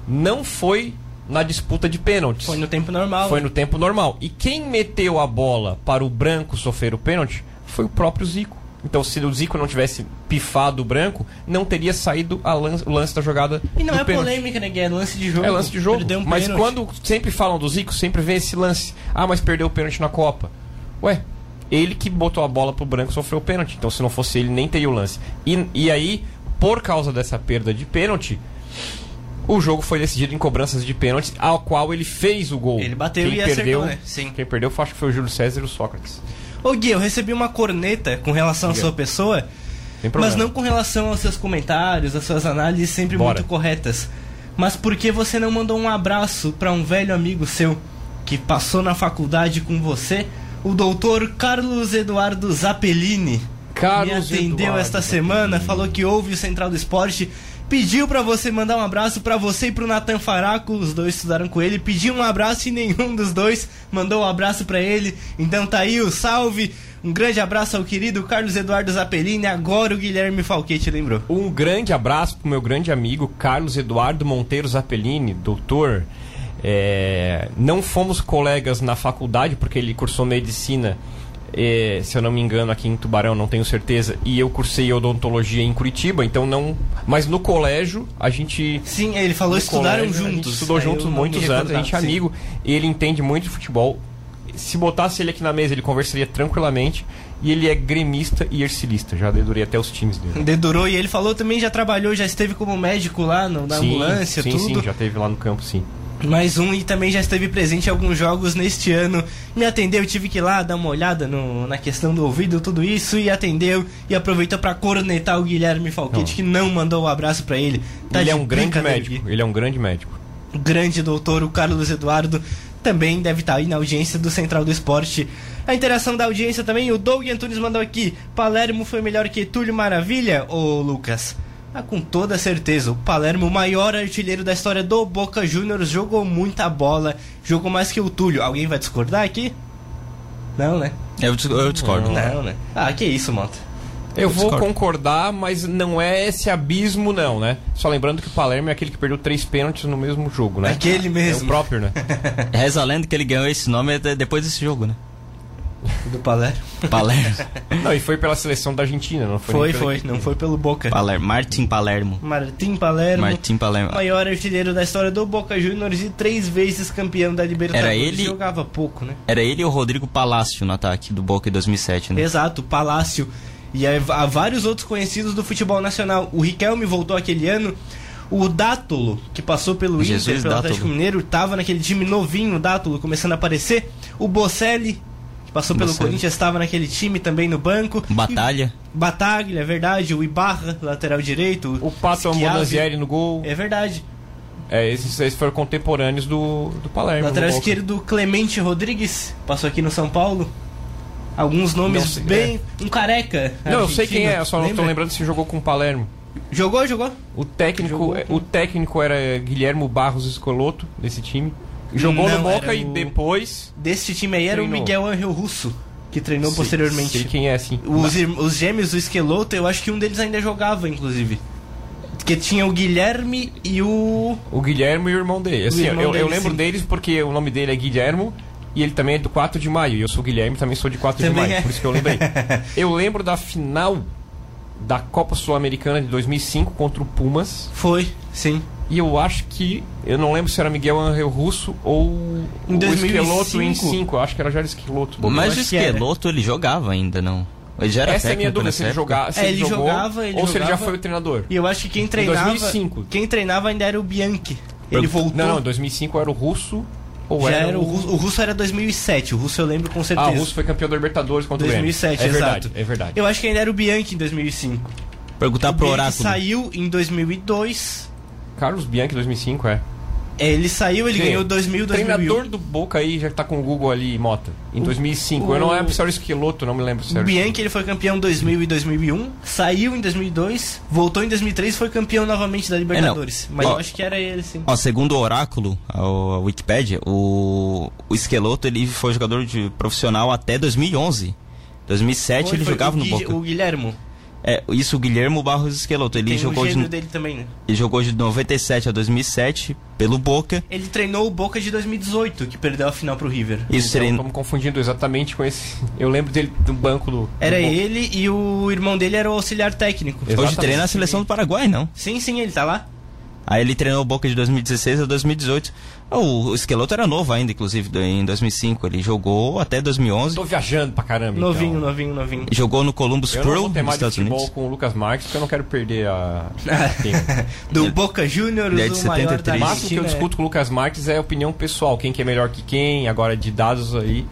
[SPEAKER 3] não foi na disputa de pênaltis.
[SPEAKER 2] Foi no tempo normal.
[SPEAKER 3] Foi no tempo normal. E quem meteu a bola para o branco sofrer o pênalti foi o próprio Zico. Então, se o Zico não tivesse pifado o branco, não teria saído lance, o lance da jogada.
[SPEAKER 2] E não é
[SPEAKER 3] pênalti.
[SPEAKER 2] polêmica, né, É lance de jogo.
[SPEAKER 3] É lance de jogo. Um mas pênalti. quando sempre falam do Zico, sempre vem esse lance. Ah, mas perdeu o pênalti na Copa. Ué, ele que botou a bola pro branco sofreu o pênalti. Então, se não fosse ele, nem teria o lance. E, e aí, por causa dessa perda de pênalti, o jogo foi decidido em cobranças de pênalti, ao qual ele fez o gol.
[SPEAKER 2] Ele bateu quem e
[SPEAKER 3] perdeu,
[SPEAKER 2] acertou, né? Sim.
[SPEAKER 3] Quem perdeu, acho que foi o Júlio César e o Sócrates.
[SPEAKER 2] Ô Gui, eu recebi uma corneta com relação à sua pessoa, mas não com relação aos seus comentários, às suas análises sempre Bora. muito corretas. Mas por que você não mandou um abraço para um velho amigo seu que passou na faculdade com você, o doutor Carlos Eduardo Zappellini?
[SPEAKER 3] Carlos
[SPEAKER 2] me atendeu
[SPEAKER 3] Eduardo
[SPEAKER 2] esta semana, falou que ouve o Central do Esporte, pediu pra você mandar um abraço pra você e pro Natan Faraco, os dois estudaram com ele, pediu um abraço e nenhum dos dois mandou um abraço pra ele. Então tá aí o salve. Um grande abraço ao querido Carlos Eduardo Zappellini, agora o Guilherme Falquete lembrou.
[SPEAKER 3] Um grande abraço pro meu grande amigo Carlos Eduardo Monteiro Zappellini, doutor. É, não fomos colegas na faculdade, porque ele cursou medicina, é, se eu não me engano, aqui em Tubarão, não tenho certeza, e eu cursei odontologia em Curitiba, então não. Mas no colégio, a gente.
[SPEAKER 2] Sim, ele falou estudaram
[SPEAKER 3] colégio,
[SPEAKER 2] juntos.
[SPEAKER 3] estudou
[SPEAKER 2] Aí
[SPEAKER 3] juntos muitos anos, a gente é amigo, e ele entende muito de futebol. Se botasse ele aqui na mesa, ele conversaria tranquilamente. E ele é gremista e ercilista. Já dedurei até os times dele.
[SPEAKER 2] Dedurou e ele falou também, já trabalhou, já esteve como médico lá no- na
[SPEAKER 3] sim,
[SPEAKER 2] ambulância,
[SPEAKER 3] sim,
[SPEAKER 2] tudo.
[SPEAKER 3] sim, já teve lá no campo, sim.
[SPEAKER 2] Mais um e também já esteve presente em alguns jogos neste ano. Me atendeu, tive que ir lá dar uma olhada no- na questão do ouvido, tudo isso, e atendeu e aproveitou pra cornetar o Guilherme Falquete,
[SPEAKER 3] Não.
[SPEAKER 2] que não mandou o abraço pra ele. Tá
[SPEAKER 3] ele é um grande médico. Ele é um grande médico.
[SPEAKER 2] Grande doutor, o Carlos Eduardo, também deve estar aí na audiência do Central do Esporte. A interação da audiência também, o Doug Antunes mandou aqui: Palermo foi melhor que Túlio Maravilha, ô Lucas? Ah, com toda certeza, o Palermo, o maior artilheiro da história do Boca Juniors, jogou muita bola, jogou mais que o Túlio. Alguém vai discordar aqui? Não, né?
[SPEAKER 5] Eu, eu discordo.
[SPEAKER 2] Não, né? Ah, que isso, Mota.
[SPEAKER 3] Eu vou
[SPEAKER 5] discordo.
[SPEAKER 3] concordar, mas não é esse abismo, não, né? Só lembrando que o Palermo é aquele que perdeu três pênaltis no mesmo jogo, né?
[SPEAKER 2] Aquele
[SPEAKER 3] É
[SPEAKER 2] mesmo.
[SPEAKER 3] o próprio, né? [LAUGHS]
[SPEAKER 5] Reza a lenda que ele ganhou esse nome de- depois desse jogo, né?
[SPEAKER 2] Do Palermo.
[SPEAKER 5] Palermo. [LAUGHS]
[SPEAKER 3] não, e foi pela seleção da Argentina, não foi?
[SPEAKER 2] Foi, foi,
[SPEAKER 3] equipe.
[SPEAKER 2] não foi pelo Boca.
[SPEAKER 5] Palermo. Martin Palermo.
[SPEAKER 2] Martim Palermo.
[SPEAKER 5] Martin Palermo.
[SPEAKER 2] maior artilheiro da história do Boca Juniors e três vezes campeão da Libertadores.
[SPEAKER 5] Era ele-
[SPEAKER 2] Jogava pouco, né?
[SPEAKER 5] Era ele e o Rodrigo Palácio no ataque do Boca em 2007, né?
[SPEAKER 2] Exato, Palácio. E há vários outros conhecidos do futebol nacional. O Riquelme voltou aquele ano. O Dátolo, que passou pelo
[SPEAKER 5] Jesus
[SPEAKER 2] Inter, pelo
[SPEAKER 5] Dátolo.
[SPEAKER 2] Atlético Mineiro, tava naquele time novinho, o Dátolo, começando a aparecer. O Bocelli, passou pelo. Corinthians, estava naquele time também no banco.
[SPEAKER 5] Batalha.
[SPEAKER 2] E Bataglia, é verdade. O Ibarra, lateral direito.
[SPEAKER 3] O Pato. Ambonazzieri no gol.
[SPEAKER 2] É verdade.
[SPEAKER 3] É, esses, esses foram contemporâneos do, do Palermo.
[SPEAKER 2] Lateral esquerdo, Clemente Rodrigues, passou aqui no São Paulo. Alguns nomes
[SPEAKER 3] Não sei,
[SPEAKER 2] bem. Um careca.
[SPEAKER 3] Não, eu sei quem é, só não tô
[SPEAKER 2] Lembra?
[SPEAKER 3] lembrando se jogou com o Palermo.
[SPEAKER 2] Jogou, jogou?
[SPEAKER 3] O técnico,
[SPEAKER 2] Jogou com-
[SPEAKER 3] o técnico era Guilhermo Barros Escoloto, desse time. Jogou
[SPEAKER 2] Não,
[SPEAKER 3] no Boca
[SPEAKER 2] era
[SPEAKER 3] e
[SPEAKER 2] o-
[SPEAKER 3] depois.
[SPEAKER 2] Deste time aí era
[SPEAKER 3] Treinou.
[SPEAKER 2] o Miguel Angel Russo, que treinou
[SPEAKER 3] Sei-
[SPEAKER 2] posteriormente.
[SPEAKER 3] Sei quem é, sim.
[SPEAKER 2] Os, os gêmeos do Esqueloto, eu acho que um deles ainda jogava, inclusive. Porque tinha o Guilherme e o.
[SPEAKER 3] O Guilhermo e o irmão dele. Assim,
[SPEAKER 2] irmão
[SPEAKER 3] eu, eu
[SPEAKER 2] dele,
[SPEAKER 3] lembro
[SPEAKER 2] sim.
[SPEAKER 3] deles porque o nome dele é Guilhermo e ele também é do 4 de maio. E eu sou o Guilherme também sou de 4 de
[SPEAKER 2] Também
[SPEAKER 3] maio.
[SPEAKER 2] é.
[SPEAKER 3] Por isso que eu lembrei. [LAUGHS] eu lembro da final da Copa Sul-Americana de 2005 contra o Pumas.
[SPEAKER 2] Foi, sim.
[SPEAKER 3] E eu acho que. Eu não lembro se era Miguel Angel Russo ou
[SPEAKER 2] Em
[SPEAKER 3] o
[SPEAKER 2] 2005.
[SPEAKER 3] Esqueloto em 5. Eu acho que era já Esqueloto.
[SPEAKER 5] Mas o. Esqueloto ele jogava ainda, não? Ele já era
[SPEAKER 3] Essa é a minha
[SPEAKER 5] técnico
[SPEAKER 3] dúvida, se ele, jogar, se
[SPEAKER 2] É,
[SPEAKER 3] ele,
[SPEAKER 2] ele
[SPEAKER 3] jogou
[SPEAKER 2] jogava, ele
[SPEAKER 3] ou se ele já
[SPEAKER 2] jogava.
[SPEAKER 3] foi o treinador.
[SPEAKER 2] E eu acho que quem treinava.
[SPEAKER 3] 2005.
[SPEAKER 2] Quem treinava ainda era o Bianchi. Ele voltou.
[SPEAKER 3] Não, não, 2005 era o Russo ou
[SPEAKER 2] já
[SPEAKER 3] era,
[SPEAKER 2] era o, Russo, o Russo era 2007, o Russo eu lembro com certeza.
[SPEAKER 3] Ah, o Russo foi campeão da Libertadores contra
[SPEAKER 2] 2007,
[SPEAKER 3] o Grêmio. É verdade,
[SPEAKER 2] exato.
[SPEAKER 3] é verdade.
[SPEAKER 2] Eu acho que ainda era o Bianchi em 2005.
[SPEAKER 5] Perguntar
[SPEAKER 2] o
[SPEAKER 5] pro
[SPEAKER 2] Bianchi
[SPEAKER 5] Oráculo.
[SPEAKER 2] saiu em 2002.
[SPEAKER 3] Carlos Bianchi 2005, é.
[SPEAKER 2] É, Ele saiu, ele
[SPEAKER 3] Sim.
[SPEAKER 2] ganhou 2000, 2001.
[SPEAKER 3] Treinador do Boca aí, já tá com o Google ali, Mota. Em 2005.
[SPEAKER 2] o-
[SPEAKER 3] Eu não lembro se era o Esqueloto, não me lembro
[SPEAKER 2] O. Bianchi ele foi campeão em 2000 e 2001, saiu em 2002, voltou em 2003 e foi campeão novamente da Libertadores. Mas
[SPEAKER 5] Ó.
[SPEAKER 2] eu acho que era ele, sim.
[SPEAKER 5] Ó, segundo o Oráculo, a, a Wikipedia, o, o Esqueloto ele foi jogador de profissional até 2011. 2007
[SPEAKER 2] Foi-
[SPEAKER 5] ele
[SPEAKER 2] foi
[SPEAKER 5] jogava
[SPEAKER 2] o
[SPEAKER 5] no
[SPEAKER 2] Gui-
[SPEAKER 5] Boca.
[SPEAKER 2] O Guilhermo.
[SPEAKER 5] É, isso o Guilhermo Barros Esqueloto. Ele
[SPEAKER 2] Tem
[SPEAKER 5] jogou, de,
[SPEAKER 2] dele também, né?
[SPEAKER 5] ele jogou de 97 a 2007 pelo Boca.
[SPEAKER 2] Ele treinou o Boca de 2018, que perdeu a final pro River.
[SPEAKER 5] Isso
[SPEAKER 3] Então,
[SPEAKER 5] seria.
[SPEAKER 3] estamos confundindo exatamente com esse. Eu lembro dele do banco do.
[SPEAKER 2] Era
[SPEAKER 3] do
[SPEAKER 2] ele e o irmão dele era o auxiliar técnico.
[SPEAKER 5] Hoje
[SPEAKER 3] Exatamente.
[SPEAKER 5] treina a seleção do Paraguai, não?
[SPEAKER 2] Sim, sim, ele tá lá.
[SPEAKER 5] Aí ele treinou o Boca de 2016 a 2018. O, o Esqueloto era novo ainda, inclusive, do- em 2005. Ele jogou até 2011.
[SPEAKER 3] Tô viajando pra caramba.
[SPEAKER 2] Novinho,
[SPEAKER 3] então.
[SPEAKER 2] novinho, novinho.
[SPEAKER 5] Jogou no Columbus
[SPEAKER 3] Eu não
[SPEAKER 5] Crew
[SPEAKER 3] vou ter mais de
[SPEAKER 5] Estados
[SPEAKER 3] futebol
[SPEAKER 5] Unidos.
[SPEAKER 3] com o Lucas Marques, porque eu não quero perder a. [LAUGHS]
[SPEAKER 2] Do Boca Juniors,
[SPEAKER 5] é de
[SPEAKER 2] o maior da
[SPEAKER 5] 73.
[SPEAKER 3] O máximo que eu
[SPEAKER 2] é.
[SPEAKER 3] discuto com o Lucas Marques é opinião pessoal. Quem que é melhor que quem, agora de dados aí,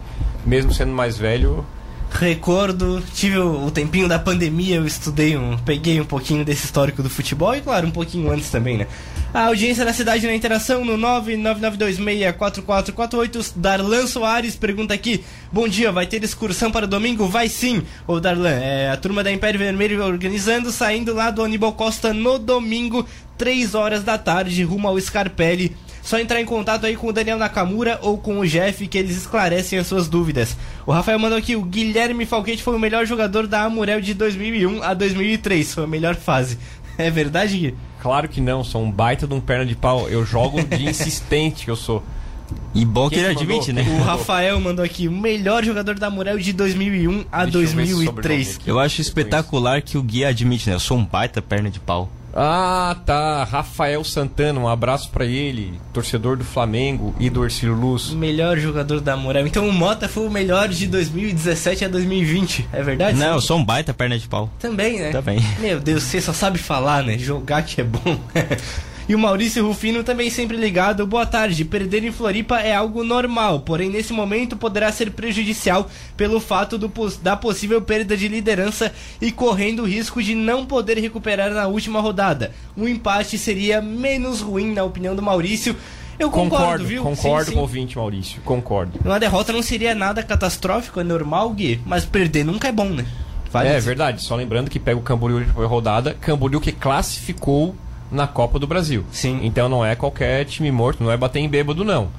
[SPEAKER 3] mesmo sendo mais velho,
[SPEAKER 2] Recordo, tive o, tempinho da pandemia, eu estudei um, peguei um pouquinho desse histórico do futebol e claro, um pouquinho antes também, né? A audiência da cidade na interação no 999264448. Darlan Soares pergunta aqui: Bom dia, vai ter excursão para domingo? Vai sim. Ô Darlan, é a turma da Império Vermelho organizando, saindo lá do Aníbal Costa no domingo, 3 horas da tarde, rumo ao Scarpelli. Só entrar em contato aí com o Daniel Nakamura ou com o Jeff que eles esclarecem as suas dúvidas. O Rafael mandou aqui: o Guilherme Falquete foi o melhor jogador da Amurel de 2001 a 2003. Foi a melhor fase. [LAUGHS] É verdade, Gui?
[SPEAKER 3] Claro que não, sou um baita de um perna de pau. Eu jogo de insistente que eu sou.
[SPEAKER 5] E bom que ele
[SPEAKER 3] que
[SPEAKER 5] admite,
[SPEAKER 3] mandou?
[SPEAKER 5] né?
[SPEAKER 2] O Rafael mandou aqui: o melhor jogador da Amurel de 2001 a
[SPEAKER 3] Deixa eu ver esse
[SPEAKER 2] 2003.
[SPEAKER 3] sobrenome aqui.
[SPEAKER 5] Eu acho espetacular que o Gui admite, né? Eu sou um baita perna de pau.
[SPEAKER 3] Ah, tá. Rafael Santana, um abraço pra ele, torcedor do Flamengo e do Ercílio Luz.
[SPEAKER 2] Melhor jogador da Amurel. Então o Mota foi o melhor de 2017 a 2020. É verdade?
[SPEAKER 5] Não, eu
[SPEAKER 2] Sim.
[SPEAKER 5] sou um baita perna de pau.
[SPEAKER 2] Também, né?
[SPEAKER 5] Também.
[SPEAKER 2] Meu Deus, você só sabe falar, né? Jogar que é bom. [LAUGHS] E o Maurício Rufino também sempre ligado. Boa tarde. Perder em Floripa é algo normal, porém nesse momento poderá ser prejudicial pelo fato do da possível perda de liderança e correndo o risco de não poder recuperar na última rodada. Um empate seria menos ruim, na opinião do Maurício. Eu concordo,
[SPEAKER 3] Concordo,
[SPEAKER 2] viu?
[SPEAKER 3] concordo
[SPEAKER 2] Sim,
[SPEAKER 3] com o
[SPEAKER 2] sim.
[SPEAKER 3] ouvinte, Maurício. Concordo.
[SPEAKER 2] Uma derrota não seria nada catastrófico, é normal, Gui, mas perder nunca é bom, né? Vale
[SPEAKER 3] é verdade, só lembrando que pega o Camboriú de rodada, Camboriú que classificou na Copa do Brasil.
[SPEAKER 2] Sim.
[SPEAKER 3] Então não é qualquer time morto, não é bater em bêbado, não.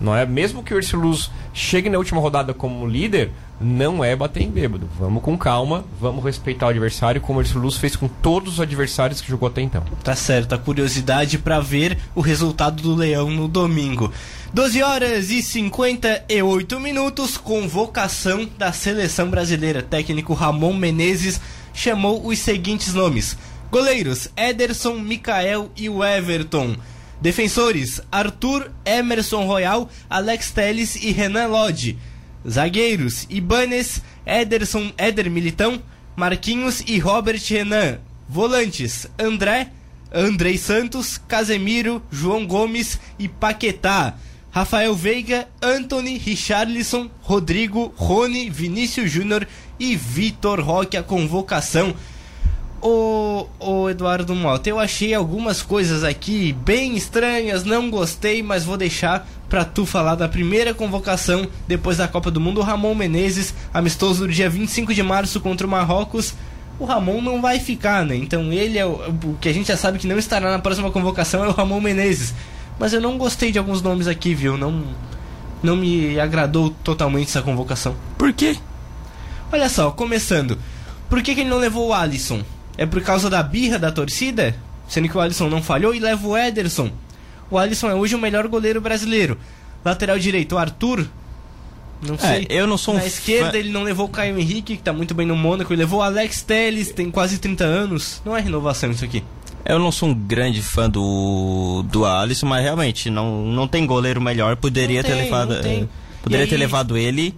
[SPEAKER 3] Não é mesmo que o Luz chegue na última rodada como líder, não é bater em bêbado. Vamos com calma, vamos respeitar o adversário, como o Luz fez com todos os adversários que jogou até então.
[SPEAKER 2] Tá certo, a curiosidade pra ver o resultado do Leão no domingo. 12 horas e 58 minutos, convocação da seleção brasileira. Técnico Ramon Menezes chamou os seguintes nomes: goleiros Ederson, Mikael e o Everton. Defensores: Arthur, Emerson Royal, Alex Teles e Renan Lodge. Zagueiros: Ibanes, Ederson, Éder Militão, Marquinhos e Robert Renan. Volantes: André, Andrei Santos, Casemiro, João Gomes e Paquetá. Rafael Veiga, Anthony, Richarlison, Rodrigo, Rony, Vinícius Júnior e Vitor Roque a convocação. Ô, ô Eduardo Mota, eu achei algumas coisas aqui bem estranhas, não gostei, mas vou deixar pra tu falar da primeira convocação depois da Copa do Mundo. O Ramon Menezes, amistoso no dia 25 de março contra o Marrocos. O Ramon não vai ficar, né? Então ele é o, o que a gente já sabe que não estará na próxima convocação é o Ramon Menezes. Mas eu não gostei de alguns nomes aqui, viu? Não, não me agradou totalmente essa convocação.
[SPEAKER 5] Por quê?
[SPEAKER 2] Olha só, começando. Por que, que ele não levou o Alisson? É por causa da birra da torcida? Sendo que o Alisson não falhou e leva o Ederson. O Alisson é hoje o melhor goleiro brasileiro. Lateral direito, o Arthur. Não sei.
[SPEAKER 5] eu não sou um
[SPEAKER 2] Na
[SPEAKER 5] fã-
[SPEAKER 2] esquerda ele não levou o Caio Henrique, que tá muito bem no Mônaco. Ele levou o Alex Telles, tem quase 30 anos. Não é renovação isso aqui.
[SPEAKER 5] Eu não sou um grande fã do, do Alisson, mas realmente não, não tem goleiro melhor. Poderia
[SPEAKER 2] Não
[SPEAKER 5] ter
[SPEAKER 2] tem,
[SPEAKER 5] levado.
[SPEAKER 2] tem.
[SPEAKER 5] é, poderia ter levado ele.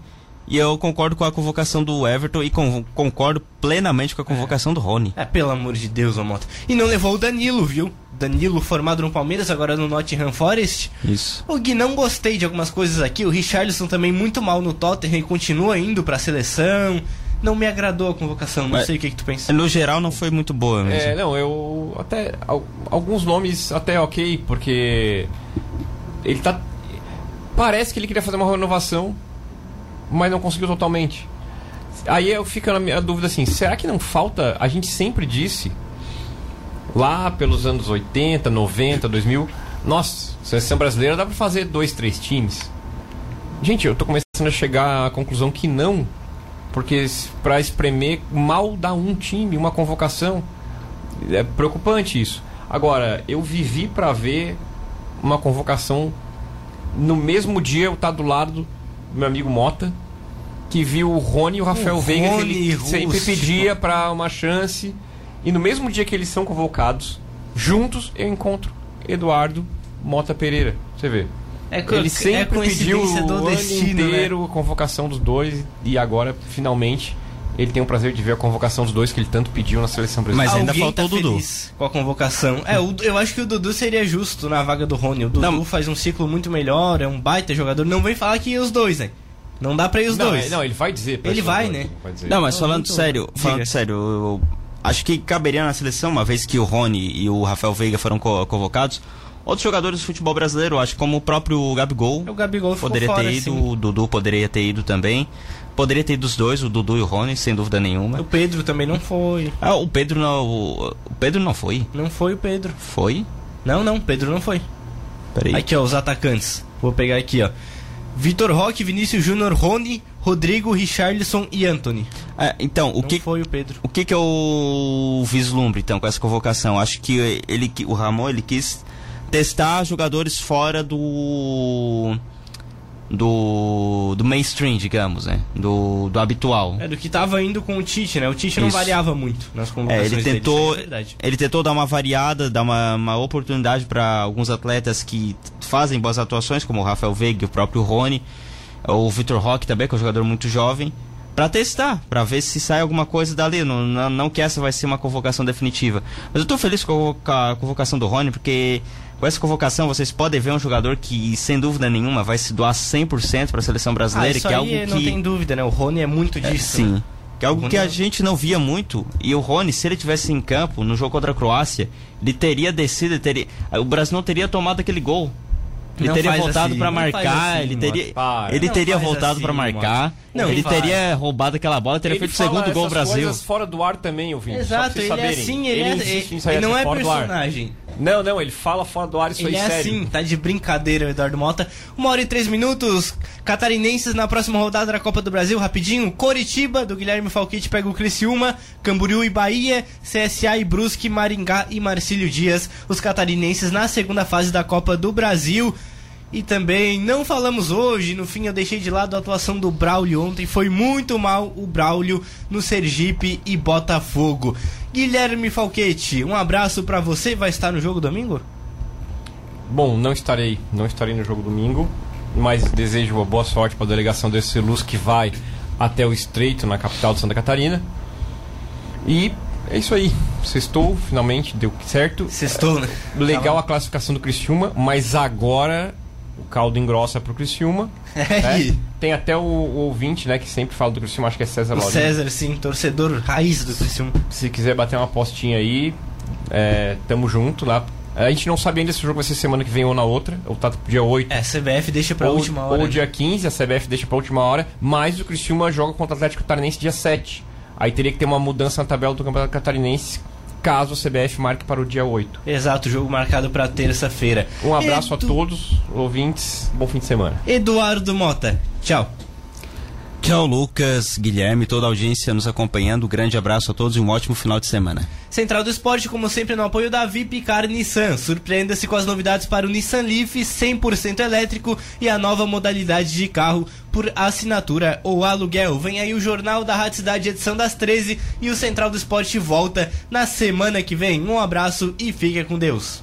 [SPEAKER 5] E eu concordo com a convocação do Everton e con- concordo plenamente com a convocação do Rony.
[SPEAKER 2] É, pelo amor de Deus, ô Mota. E não levou o Danilo, viu? Danilo formado no Palmeiras, agora no Nottingham Forest.
[SPEAKER 5] Isso.
[SPEAKER 2] O Gui, não gostei de algumas coisas aqui. O Richarlison também muito mal no Tottenham e continua indo pra seleção. Não me agradou a convocação, não
[SPEAKER 5] Mas-
[SPEAKER 2] sei o que, que tu pensa.
[SPEAKER 5] No geral não foi muito boa mesmo.
[SPEAKER 3] É, não, eu até al- alguns nomes até ok, porque ele tá parece que ele queria fazer uma renovação, mas não conseguiu totalmente. Aí eu fico na minha dúvida assim, será que não falta, a gente sempre disse lá pelos anos 80, 90, 2000, nossa, seleção brasileira dá pra fazer dois, três times. Gente, eu tô começando a chegar à conclusão que não, porque pra espremer mal dá um time, uma convocação. É preocupante isso. Agora, eu vivi pra ver uma convocação no mesmo dia eu tá do lado do meu amigo Mota, que viu o Rony e o Rafael
[SPEAKER 2] O
[SPEAKER 3] Veiga, que
[SPEAKER 2] Rony
[SPEAKER 3] ele sempre
[SPEAKER 2] Russo.
[SPEAKER 3] pedia pra uma chance. E no mesmo dia que eles são convocados, juntos eu encontro Eduardo Mota Pereira. Você vê.
[SPEAKER 2] É, co-
[SPEAKER 3] Ele
[SPEAKER 2] é
[SPEAKER 3] sempre pediu
[SPEAKER 2] coincidência do
[SPEAKER 3] o ano
[SPEAKER 2] destino, né?
[SPEAKER 3] inteiro a convocação dos dois e agora, finalmente, ele tem o prazer de ver a convocação dos dois que ele tanto pediu na seleção brasileira.
[SPEAKER 5] Mas ainda
[SPEAKER 2] Alguém
[SPEAKER 5] faltou
[SPEAKER 2] tá
[SPEAKER 5] o Dudu.
[SPEAKER 2] feliz Com a convocação. É, o- eu acho que o Dudu seria justo na vaga do Rony. O Dudu
[SPEAKER 5] Não.
[SPEAKER 2] faz um ciclo muito melhor, é um baita jogador. Não vem falar que os dois, né? Não dá pra ir os
[SPEAKER 3] não,
[SPEAKER 2] dois.
[SPEAKER 3] é- não, ele vai dizer.
[SPEAKER 2] Ele vai, né?
[SPEAKER 3] vai dizer.
[SPEAKER 5] Não, mas falando
[SPEAKER 2] muito-
[SPEAKER 5] sério, falando
[SPEAKER 2] Diga.
[SPEAKER 5] sério, eu, eu acho que caberia na seleção, uma vez que o Rony e o Rafael Veiga foram co- convocados, outros jogadores do futebol brasileiro, acho que como o próprio Gabigol,
[SPEAKER 2] O Gabigol ficou
[SPEAKER 5] poderia
[SPEAKER 2] fora,
[SPEAKER 5] ter ido,
[SPEAKER 2] sim.
[SPEAKER 5] o Dudu poderia ter ido também. Poderia ter ido os dois, o Dudu e o Rony, sem dúvida nenhuma.
[SPEAKER 2] O Pedro também não foi.
[SPEAKER 5] Ah, o Pedro não, o, Pedro não foi?
[SPEAKER 2] Não foi o Pedro.
[SPEAKER 5] Foi?
[SPEAKER 2] Não, não, Pedro não foi.
[SPEAKER 5] Peraí.
[SPEAKER 2] Aqui, ó, os atacantes. Vou pegar aqui, ó. Vitor Roque, Vinícius Júnior, Rony, Rodrigo, Richarlison e Anthony.
[SPEAKER 5] Ah, então, o
[SPEAKER 2] não
[SPEAKER 5] que
[SPEAKER 2] foi o Pedro.
[SPEAKER 5] O que que eu vislumbro então com essa convocação? Acho que ele, o Ramon ele quis testar jogadores fora do do do mainstream, digamos, né? Do, do habitual.
[SPEAKER 2] É do que tava indo com o Tite, né? O Tite não
[SPEAKER 5] Isso.
[SPEAKER 2] variava muito nas
[SPEAKER 5] É,
[SPEAKER 2] convocações
[SPEAKER 5] ele
[SPEAKER 2] dele,
[SPEAKER 5] tentou,
[SPEAKER 2] isso é
[SPEAKER 5] ele tentou dar uma variada, dar uma, uma oportunidade para alguns atletas que fazem boas atuações, como o Rafael Veiga, o próprio Rony, o Vitor Roque também, que é um jogador muito jovem, para testar, para ver se sai alguma coisa dali. Não, não, não que essa vai ser uma convocação definitiva. Mas eu tô feliz com a convocação do Rony, porque com essa convocação vocês podem ver um jogador que, sem dúvida nenhuma, vai se doar 100% para a seleção
[SPEAKER 2] Ah,
[SPEAKER 5] brasileira,
[SPEAKER 2] isso
[SPEAKER 5] que é algo
[SPEAKER 2] não
[SPEAKER 5] que
[SPEAKER 2] tem dúvida, né? O Rony é muito disso.
[SPEAKER 5] Sim.
[SPEAKER 2] né?
[SPEAKER 5] Que é algo que a
[SPEAKER 2] Rony-
[SPEAKER 5] gente não via muito. E o Rony, se ele tivesse em campo no jogo contra a Croácia, ele teria descido, ele teria, o Brasil não teria tomado aquele gol. Ele
[SPEAKER 2] Não
[SPEAKER 5] teria voltado
[SPEAKER 2] assim,
[SPEAKER 5] pra
[SPEAKER 2] não faz
[SPEAKER 5] marcar,
[SPEAKER 2] assim,
[SPEAKER 5] ele teria,
[SPEAKER 3] para.
[SPEAKER 5] ele
[SPEAKER 2] Não
[SPEAKER 5] teria voltado
[SPEAKER 2] assim,
[SPEAKER 5] pra marcar.
[SPEAKER 2] Não
[SPEAKER 5] ele
[SPEAKER 2] faz.
[SPEAKER 5] teria roubado aquela bola, teria
[SPEAKER 3] Ele
[SPEAKER 5] feito o segundo gol Brasil.
[SPEAKER 3] coisas fora do ar também, ouvinte.
[SPEAKER 2] Exato, ele é assim, ele, é,
[SPEAKER 3] insiste nisso
[SPEAKER 2] ele,
[SPEAKER 3] aí,
[SPEAKER 2] ele não é
[SPEAKER 3] fora do ar.
[SPEAKER 2] personagem.
[SPEAKER 3] Não, não, ele fala fora do ar isso
[SPEAKER 2] Ele
[SPEAKER 3] aí
[SPEAKER 2] é
[SPEAKER 3] sério.
[SPEAKER 2] assim, tá de brincadeira o Eduardo Mota. Uma hora e três minutos. Catarinenses na próxima rodada da Copa do Brasil, rapidinho. Coritiba, do Guilherme Falquete, pega o Criciúma. Camboriú e Bahia. CSA e Brusque, Maringá e Marcílio Dias. Os catarinenses na segunda fase da Copa do Brasil. E também não falamos hoje, no fim eu deixei de lado a atuação do Braulio ontem. Foi muito mal o Braulio no Sergipe e Botafogo. Guilherme Falquete, um abraço pra você. Vai estar no jogo domingo?
[SPEAKER 3] Bom, não estarei, não estarei no jogo domingo, mas desejo uma boa sorte para a delegação desse Luz que vai até o Estreito, na capital de Santa Catarina. E é isso aí. Sextou, finalmente, deu certo.
[SPEAKER 2] Sextou, né?
[SPEAKER 3] Legal a classificação do Criciúma, mas agora o caldo engrossa pro Criciúma. [LAUGHS]
[SPEAKER 2] É,
[SPEAKER 3] né? Tem até o, o ouvinte, né, que sempre fala do Criciúma, acho que é César
[SPEAKER 2] o. César, sim, torcedor raiz do Criciúma.
[SPEAKER 3] Se quiser bater uma apostinha aí, é, tamo junto lá. A gente não sabe ainda se o jogo vai ser semana que vem ou na outra, ou tá dia 8.
[SPEAKER 2] É, CBF deixa pra
[SPEAKER 3] ou,
[SPEAKER 2] última hora.
[SPEAKER 3] ou
[SPEAKER 2] né?
[SPEAKER 3] dia 15, a CBF deixa pra última hora, mas o Criciúma joga contra o Atlético Catarinense dia 7. Aí teria que ter uma mudança na tabela do Campeonato Catarinense, caso a CBF marque para o dia 8.
[SPEAKER 2] Exato, jogo marcado pra terça-feira.
[SPEAKER 3] Um abraço
[SPEAKER 2] Edu-
[SPEAKER 3] a todos, ouvintes, bom fim de semana.
[SPEAKER 2] Eduardo Mota, tchau.
[SPEAKER 5] Tchau, Lucas, Guilherme, toda a audiência nos acompanhando. Grande abraço a todos e um ótimo final de semana.
[SPEAKER 2] Central do Esporte, como sempre, no apoio da VIP Car Nissan. Surpreenda-se com as novidades para o Nissan Leaf 100% elétrico e a nova modalidade de carro por assinatura ou aluguel. Vem aí o Jornal da Rádio Cidade, edição das 13 e o Central do Esporte volta na semana que vem. Um abraço e fica com Deus.